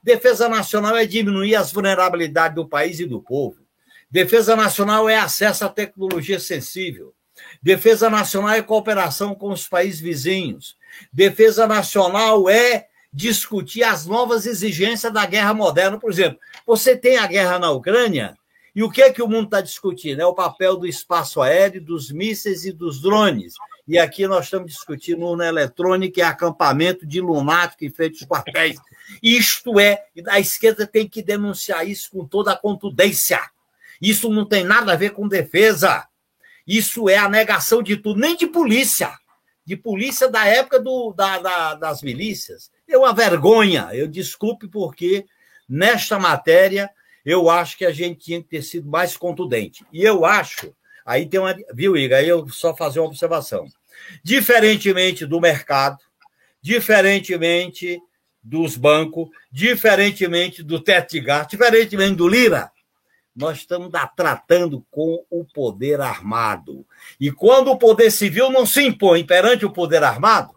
Defesa nacional é diminuir as vulnerabilidades do país e do povo. Defesa nacional é acesso à tecnologia sensível. Defesa nacional é cooperação com os países vizinhos. Defesa nacional é discutir as novas exigências da guerra moderna. Por exemplo, você tem a guerra na Ucrânia, e o que é que o mundo está discutindo? É o papel do espaço aéreo, dos mísseis e dos drones. E aqui nós estamos discutindo urna eletrônica e acampamento de lunático em frente aos quartéis. Isto é, a esquerda tem que denunciar isso com toda a contundência. Isso não tem nada a ver com defesa. Isso é a negação de tudo, nem de polícia. De polícia da época do, da, da, das milícias. É uma vergonha. Eu desculpe porque nesta matéria eu acho que a gente tinha que ter sido mais contundente. E eu acho, aí tem uma, viu, Igor? Aí eu só fazer uma observação. Diferentemente do mercado, diferentemente dos bancos, diferentemente do teto de gasto, diferentemente do Lira, nós estamos tratando com o poder armado. E quando o poder civil não se impõe perante o poder armado,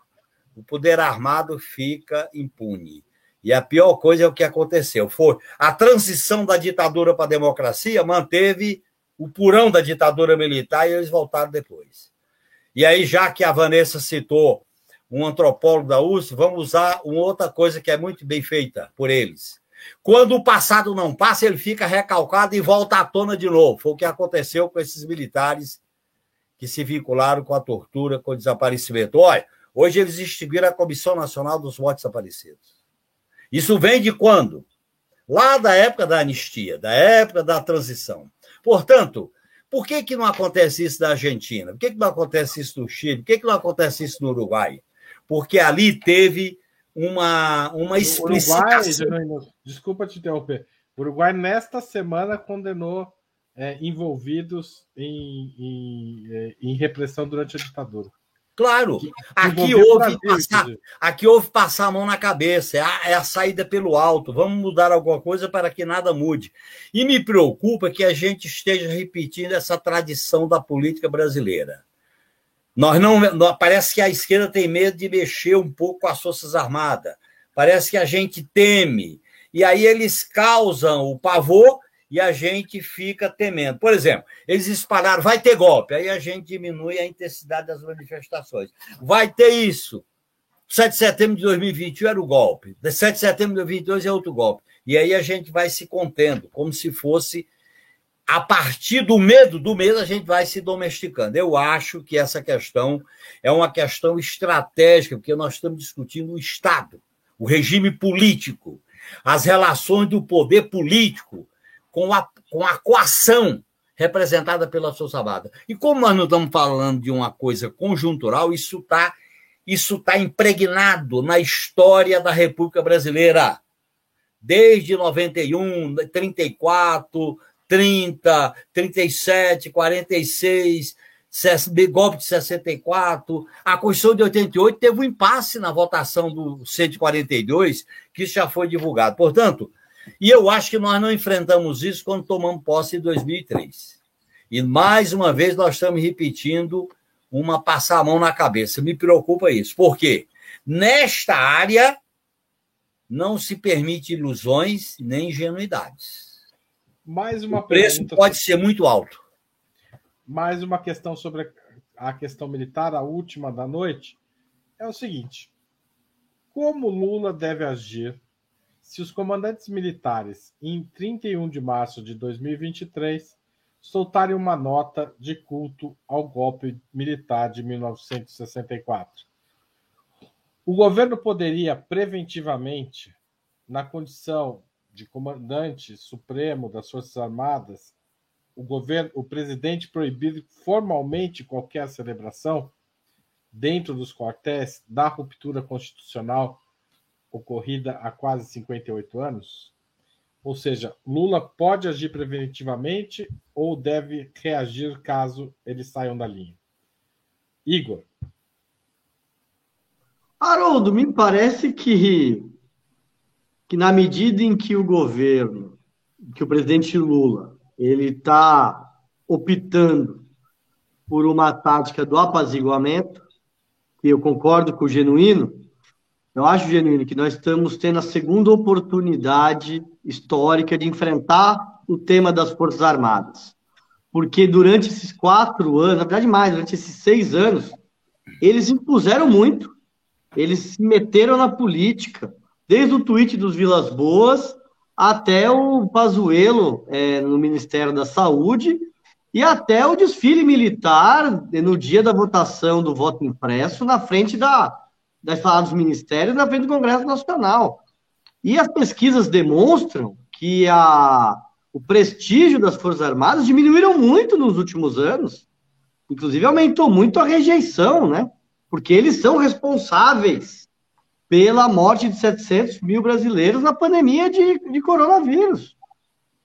o poder armado fica impune. E a pior coisa é o que aconteceu. Foi a transição da ditadura para a democracia manteve o purão da ditadura militar e eles voltaram depois. E aí, já que a Vanessa citou um antropólogo da USP, vamos usar uma outra coisa que é muito bem feita por eles. Quando o passado não passa, ele fica recalcado e volta à tona de novo. Foi o que aconteceu com esses militares que se vincularam com a tortura, com o desaparecimento. Olha, hoje eles extinguiram a Comissão Nacional dos Mortos Desaparecidos. Isso vem de quando? Lá da época da anistia, da época da transição. Portanto, por que, que não acontece isso na Argentina? Por que, que não acontece isso no Chile? Por que, que não acontece isso no Uruguai? Porque ali teve uma, uma explicitação. Uruguai, desculpa te interromper. O Uruguai, nesta semana, condenou é, envolvidos em, em, é, em repressão durante a ditadura. Claro, aqui houve, passar, aqui houve passar a mão na cabeça, é a, é a, saída pelo alto. Vamos mudar alguma coisa para que nada mude. E me preocupa que a gente esteja repetindo essa tradição da política brasileira. Nós não, parece que a esquerda tem medo de mexer um pouco com as forças armadas. Parece que a gente teme. E aí eles causam o pavor e a gente fica temendo. Por exemplo, eles dispararam, vai ter golpe, aí a gente diminui a intensidade das manifestações. Vai ter isso. 7 de setembro de 2021 era o golpe, 7 de setembro de 2022 é outro golpe. E aí a gente vai se contendo, como se fosse a partir do medo, do medo a gente vai se domesticando. Eu acho que essa questão é uma questão estratégica, porque nós estamos discutindo o Estado, o regime político, as relações do poder político com a, com a coação representada pela Força Armada. E como nós não estamos falando de uma coisa conjuntural, isso está isso tá impregnado na história da República Brasileira. Desde 91, 34, 30, 37, 46, golpe de 64, a Constituição de 88 teve um impasse na votação do 142, que isso já foi divulgado. Portanto, e eu acho que nós não enfrentamos isso quando tomamos posse em 2003. E mais uma vez nós estamos repetindo uma passar a mão na cabeça. Me preocupa isso. Por quê? Nesta área não se permite ilusões nem ingenuidades. Mais uma o preço pode ser muito alto. Mais uma questão sobre a questão militar, a última da noite, é o seguinte: como Lula deve agir se os comandantes militares, em 31 de março de 2023, soltarem uma nota de culto ao golpe militar de 1964. O governo poderia preventivamente, na condição de comandante supremo das Forças Armadas, o governo, o presidente proibir formalmente qualquer celebração dentro dos quartéis da ruptura constitucional ocorrida há quase 58 anos? Ou seja, Lula pode agir preventivamente ou deve reagir caso eles saiam da linha? Igor. Haroldo, me parece que, que na medida em que o governo, que o presidente Lula, ele está optando por uma tática do apaziguamento, que eu concordo com o Genuíno, eu acho, Genuíno, que nós estamos tendo a segunda oportunidade histórica de enfrentar o tema das Forças Armadas. Porque durante esses quatro anos, na verdade mais, durante esses seis anos, eles impuseram muito, eles se meteram na política, desde o tweet dos Vilas Boas até o Pazuello é, no Ministério da Saúde e até o desfile militar no dia da votação do voto impresso na frente da, das salas dos ministérios na frente do Congresso Nacional. E as pesquisas demonstram que a, o prestígio das Forças Armadas diminuíram muito nos últimos anos. Inclusive, aumentou muito a rejeição, né? Porque eles são responsáveis pela morte de 700 mil brasileiros na pandemia de, de coronavírus.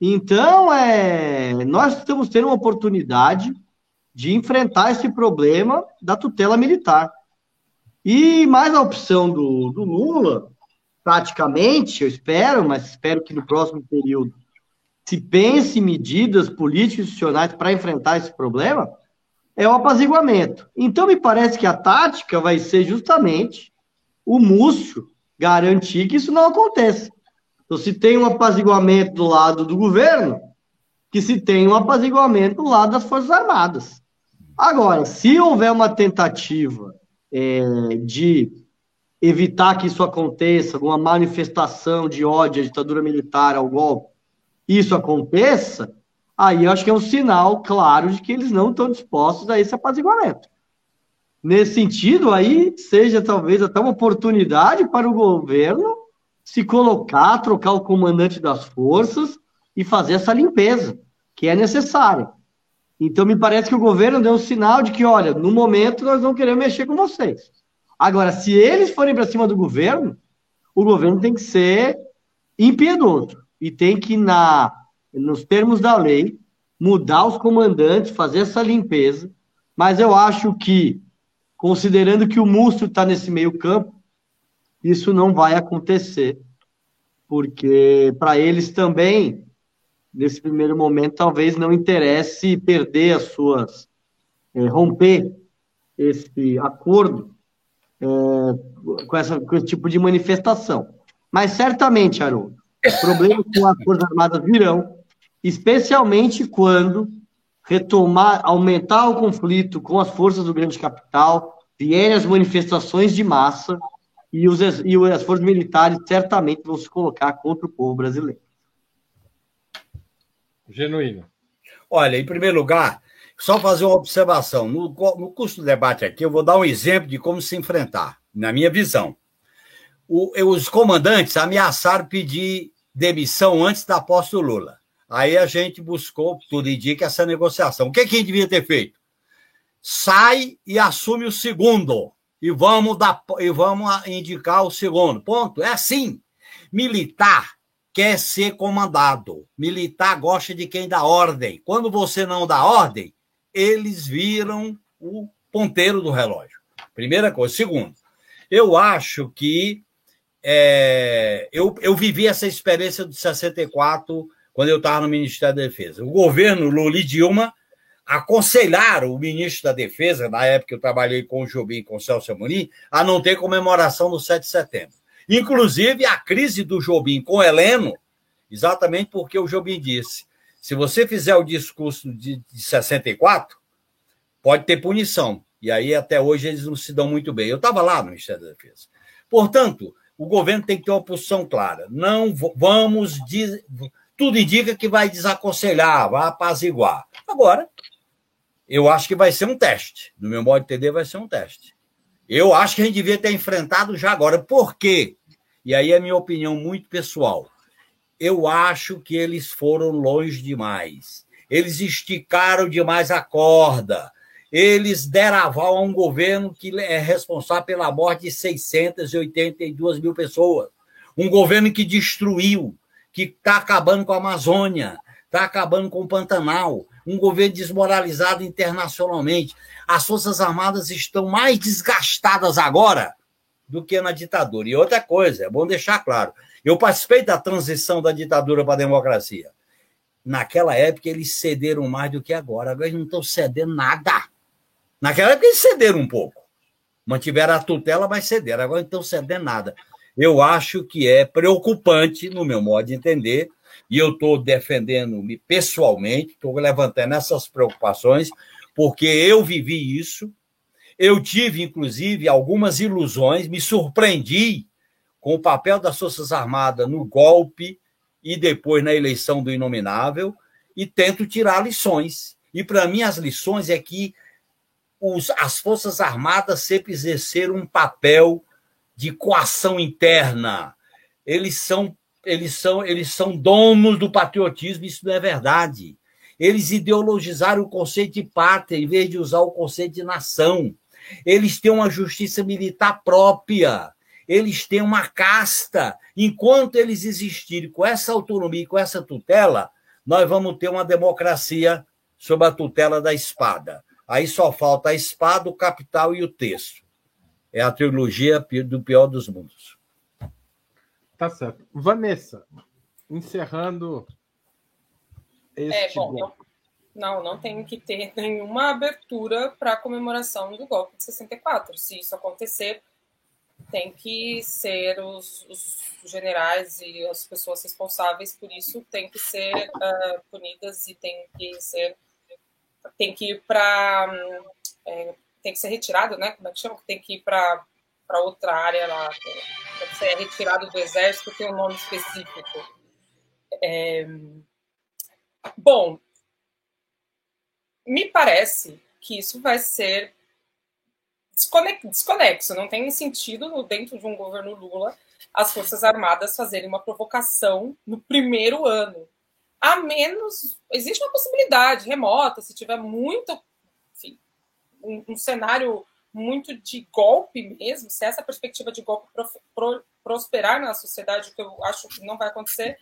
Então, é, nós estamos tendo uma oportunidade de enfrentar esse problema da tutela militar. E mais a opção do, do Lula, praticamente, eu espero, mas espero que no próximo período se pense medidas políticas institucionais para enfrentar esse problema, é o apaziguamento. Então, me parece que a tática vai ser justamente o Múcio garantir que isso não aconteça. Então, se tem um apaziguamento do lado do governo, que se tem um apaziguamento do lado das Forças Armadas. Agora, se houver uma tentativa é, de evitar que isso aconteça, alguma manifestação de ódio à ditadura militar, ao golpe, isso aconteça, aí eu acho que é um sinal claro de que eles não estão dispostos a esse apaziguamento. Nesse sentido, aí seja talvez até uma oportunidade para o governo se colocar, trocar o comandante das forças e fazer essa limpeza, que é necessária. Então, me parece que o governo deu um sinal de que, olha, no momento nós não queremos mexer com vocês. Agora, se eles forem para cima do governo, o governo tem que ser impiedoso e tem que, na, nos termos da lei, mudar os comandantes, fazer essa limpeza. Mas eu acho que, considerando que o Múcio está nesse meio campo, isso não vai acontecer, porque para eles também, nesse primeiro momento, talvez não interesse perder as suas, é, romper esse acordo é, com, essa, com esse tipo de manifestação. Mas certamente, Haroldo, problemas com as Forças Armadas virão, especialmente quando retomar, aumentar o conflito com as forças do grande capital, vierem as manifestações de massa e, os, e as forças militares certamente vão se colocar contra o povo brasileiro. Genuíno. Olha, em primeiro lugar, só fazer uma observação. No, no curso do debate aqui, eu vou dar um exemplo de como se enfrentar, na minha visão. O, os comandantes ameaçaram pedir demissão antes da posse do Lula. Aí a gente buscou, tudo indica, essa negociação. O que, que devia ter feito? Sai e assume o segundo. E vamos, dar, e vamos indicar o segundo. Ponto. É assim. Militar quer ser comandado. Militar gosta de quem dá ordem. Quando você não dá ordem, eles viram o ponteiro do relógio. Primeira coisa. Segundo, eu acho que é, eu, eu vivi essa experiência de 64 quando eu estava no Ministério da Defesa. O governo Lula e Dilma aconselharam o ministro da Defesa, na época eu trabalhei com o Jobim e com o Celso Amorim, a não ter comemoração do 7 de setembro. Inclusive, a crise do Jobim com Heleno, exatamente porque o Jobim disse: se você fizer o discurso de, de 64, pode ter punição. E aí, até hoje, eles não se dão muito bem. Eu estava lá no Ministério da Defesa. Portanto, o governo tem que ter uma posição clara. Não vamos. Tudo indica que vai desaconselhar, vai apaziguar. Agora, eu acho que vai ser um teste. No meu modo de entender, vai ser um teste. Eu acho que a gente devia ter enfrentado já agora. Por quê? E aí é minha opinião muito pessoal eu acho que eles foram longe demais. Eles esticaram demais a corda. Eles deram aval a um governo que é responsável pela morte de 682 mil pessoas. Um governo que destruiu, que está acabando com a Amazônia, está acabando com o Pantanal. Um governo desmoralizado internacionalmente. As Forças Armadas estão mais desgastadas agora do que na ditadura. E outra coisa, é bom deixar claro: eu participei da transição da ditadura para a democracia. Naquela época, eles cederam mais do que agora. Agora eles não estão cedendo nada. Naquela época, eles cederam um pouco. Mantiveram a tutela, mas cederam. Agora não estão cedendo nada. Eu acho que é preocupante, no meu modo de entender, e eu estou defendendo-me pessoalmente, estou levantando essas preocupações, porque eu vivi isso. Eu tive, inclusive, algumas ilusões, me surpreendi com o papel das Forças Armadas no golpe e depois na eleição do inominável, e tento tirar lições. E para mim, as lições é que os, as Forças Armadas sempre exerceram um papel de coação interna. Eles são, eles são, eles são donos do patriotismo, isso não é verdade. Eles ideologizaram o conceito de pátria em vez de usar o conceito de nação. Eles têm uma justiça militar própria eles têm uma casta. Enquanto eles existirem com essa autonomia e com essa tutela, nós vamos ter uma democracia sob a tutela da espada. Aí só falta a espada, o capital e o texto. É a trilogia do pior dos mundos. Tá certo. Vanessa, encerrando este é, bom, Não, não tem que ter nenhuma abertura para a comemoração do golpe de 64. Se isso acontecer, tem que ser os, os, generais e as pessoas responsáveis por isso têm que ser uh, punidas e tem que ser tem que ir para é, tem que ser retirado, né? Como é que chama? Tem que ir para outra área lá. Tem ser retirado do exército, tem um nome específico. É... Bom, me parece que isso vai ser desconexo, não tem sentido dentro de um governo Lula as Forças Armadas fazerem uma provocação no primeiro ano. A menos, existe uma possibilidade remota, se tiver muito, enfim, um, um cenário muito de golpe mesmo, se essa perspectiva de golpe pro, pro, prosperar na sociedade, que eu acho que não vai acontecer,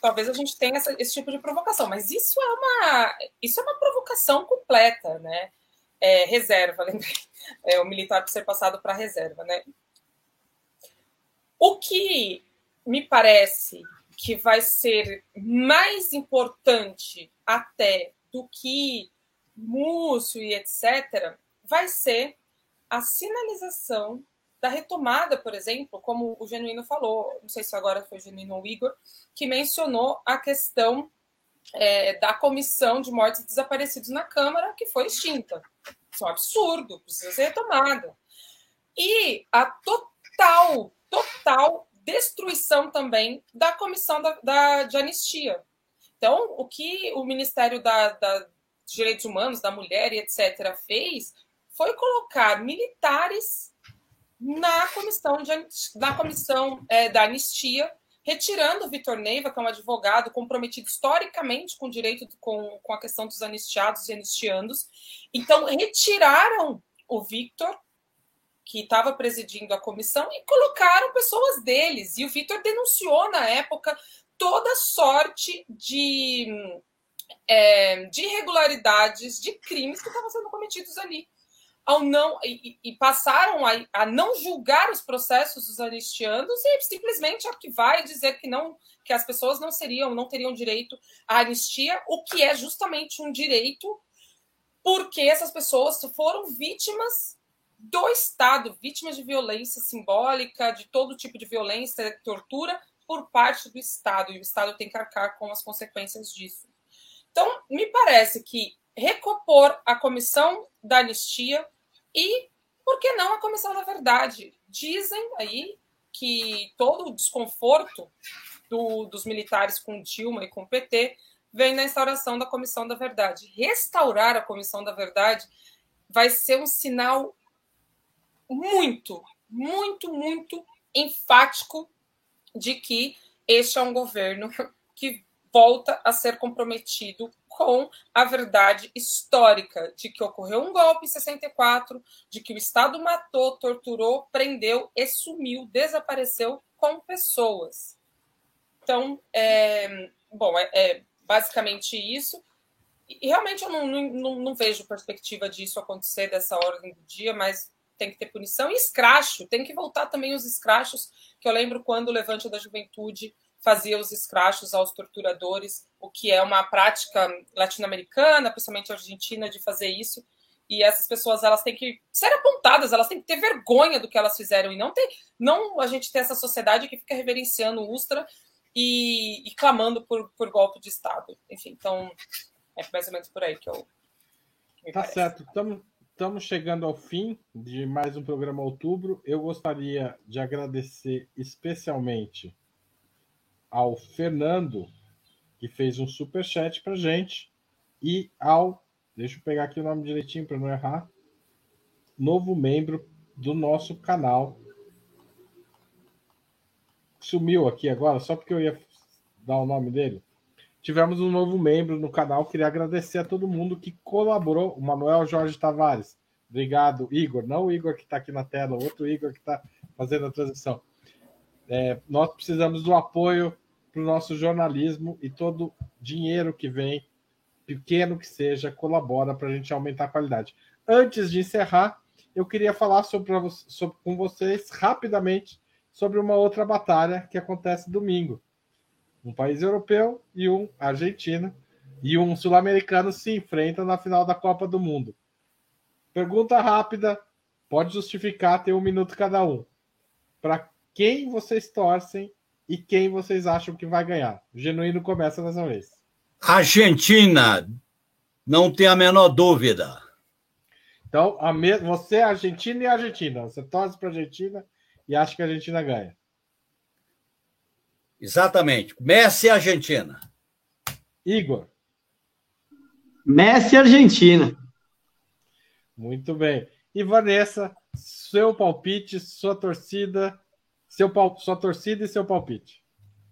talvez a gente tenha essa, esse tipo de provocação. Mas isso é uma, isso é uma provocação completa, né? É, reserva, [LAUGHS] lembrei. É, o militar ser passado para reserva, né? O que me parece que vai ser mais importante até do que Múcio e etc., vai ser a sinalização da retomada, por exemplo, como o Genuíno falou, não sei se agora foi o Genuíno ou o Igor, que mencionou a questão é, da comissão de mortes e desaparecidos na Câmara, que foi extinta. Isso é um absurdo, precisa ser retomada. E a total, total destruição também da comissão da, da de anistia. Então, o que o Ministério da, da Direitos Humanos, da Mulher e etc. fez foi colocar militares na comissão, de, na comissão é, da anistia, retirando o Vitor Neiva, que é um advogado comprometido historicamente com o direito, com, com a questão dos anistiados e anistiandos. Então, retiraram o Victor, que estava presidindo a comissão, e colocaram pessoas deles. E o Victor denunciou, na época, toda sorte de, é, de irregularidades, de crimes que estavam sendo cometidos ali ao não e, e passaram a, a, não julgar os processos dos anistianos e simplesmente arquivar e dizer que não que as pessoas não seriam não teriam direito à anistia, o que é justamente um direito porque essas pessoas foram vítimas do Estado, vítimas de violência simbólica, de todo tipo de violência, tortura por parte do Estado, e o Estado tem que arcar com as consequências disso. Então, me parece que recompor a comissão da anistia e, por que não, a Comissão da Verdade? Dizem aí que todo o desconforto do, dos militares com Dilma e com o PT vem na instauração da Comissão da Verdade. Restaurar a Comissão da Verdade vai ser um sinal muito, muito, muito enfático de que este é um governo que volta a ser comprometido com a verdade histórica de que ocorreu um golpe em 64, de que o Estado matou, torturou, prendeu e sumiu, desapareceu com pessoas. Então, é, bom, é, é basicamente isso. E realmente eu não, não, não, vejo perspectiva disso acontecer dessa ordem do dia, mas tem que ter punição. E escracho, tem que voltar também os escrachos, que eu lembro quando o Levante da Juventude fazia os escrachos aos torturadores, o que é uma prática latino-americana, principalmente argentina, de fazer isso. E essas pessoas elas têm que ser apontadas, elas têm que ter vergonha do que elas fizeram e não ter, não a gente ter essa sociedade que fica reverenciando o Ustra e, e clamando por, por golpe de Estado. Enfim, então é mais ou menos por aí que eu. Tá parece. certo. Estamos chegando ao fim de mais um programa Outubro. Eu gostaria de agradecer especialmente ao Fernando, que fez um super chat para gente, e ao, deixa eu pegar aqui o nome direitinho para não errar, novo membro do nosso canal. Sumiu aqui agora, só porque eu ia dar o nome dele. Tivemos um novo membro no canal. Queria agradecer a todo mundo que colaborou. O Manuel Jorge Tavares. Obrigado, Igor. Não o Igor que está aqui na tela, outro Igor que está fazendo a transição. É, nós precisamos do apoio para o nosso jornalismo e todo dinheiro que vem, pequeno que seja, colabora para a gente aumentar a qualidade. Antes de encerrar, eu queria falar sobre, sobre, com vocês rapidamente sobre uma outra batalha que acontece domingo. Um país europeu e um argentino e um sul-americano se enfrentam na final da Copa do Mundo. Pergunta rápida, pode justificar, tem um minuto cada um. Para quem vocês torcem e quem vocês acham que vai ganhar? O Genuíno começa dessa vez. Argentina, não tem a menor dúvida. Então, a me... você é Argentina e Argentina. Você torce para a Argentina e acha que a Argentina ganha. Exatamente. Messi e Argentina. Igor. Messi e Argentina. Muito bem. E Vanessa, seu palpite, sua torcida, seu sua torcida e seu palpite.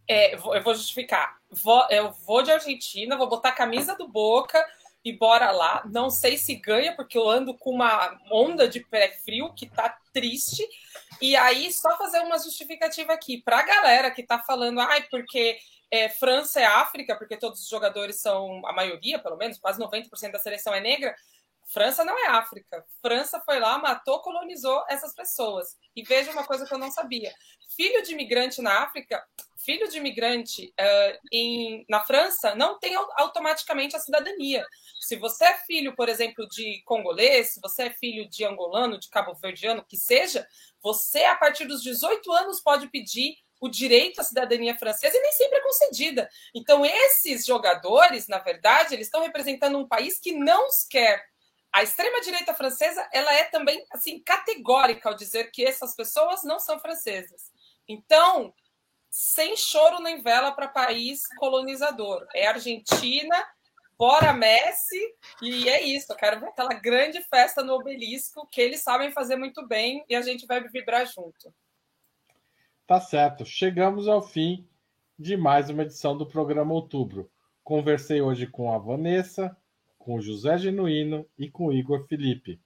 É, eu vou justificar. Vou, eu vou de Argentina, vou botar a camisa do Boca e bora lá. Não sei se ganha, porque eu ando com uma onda de pé frio que tá triste. E aí, só fazer uma justificativa aqui para a galera que tá falando, ai, porque é, França é África, porque todos os jogadores são, a maioria, pelo menos, quase 90% da seleção é negra. França não é África. França foi lá, matou, colonizou essas pessoas. E veja uma coisa que eu não sabia: filho de imigrante na África, filho de imigrante uh, em, na França, não tem automaticamente a cidadania. Se você é filho, por exemplo, de congolês, se você é filho de angolano, de cabo-verdiano, que seja, você, a partir dos 18 anos, pode pedir o direito à cidadania francesa e nem sempre é concedida. Então, esses jogadores, na verdade, eles estão representando um país que não os quer a extrema-direita francesa ela é também assim categórica ao dizer que essas pessoas não são francesas. Então, sem choro nem vela para país colonizador. É Argentina, bora Messi, e é isso. Eu quero ver aquela grande festa no obelisco que eles sabem fazer muito bem e a gente vai vibrar junto. Tá certo. Chegamos ao fim de mais uma edição do programa Outubro. Conversei hoje com a Vanessa, com José Genuíno e com Igor Felipe.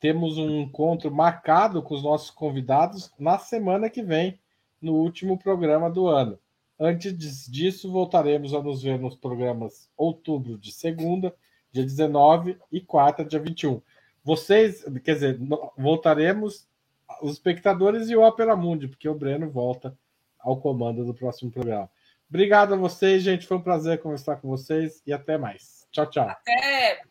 Temos um encontro marcado com os nossos convidados na semana que vem, no último programa do ano. Antes disso, voltaremos a nos ver nos programas outubro de segunda, dia 19 e quarta, dia 21. Vocês, quer dizer, voltaremos os espectadores e o Opera Mundi, porque o Breno volta ao comando do próximo programa. Obrigado a vocês, gente. Foi um prazer conversar com vocês e até mais. Tchau, tchau. Até.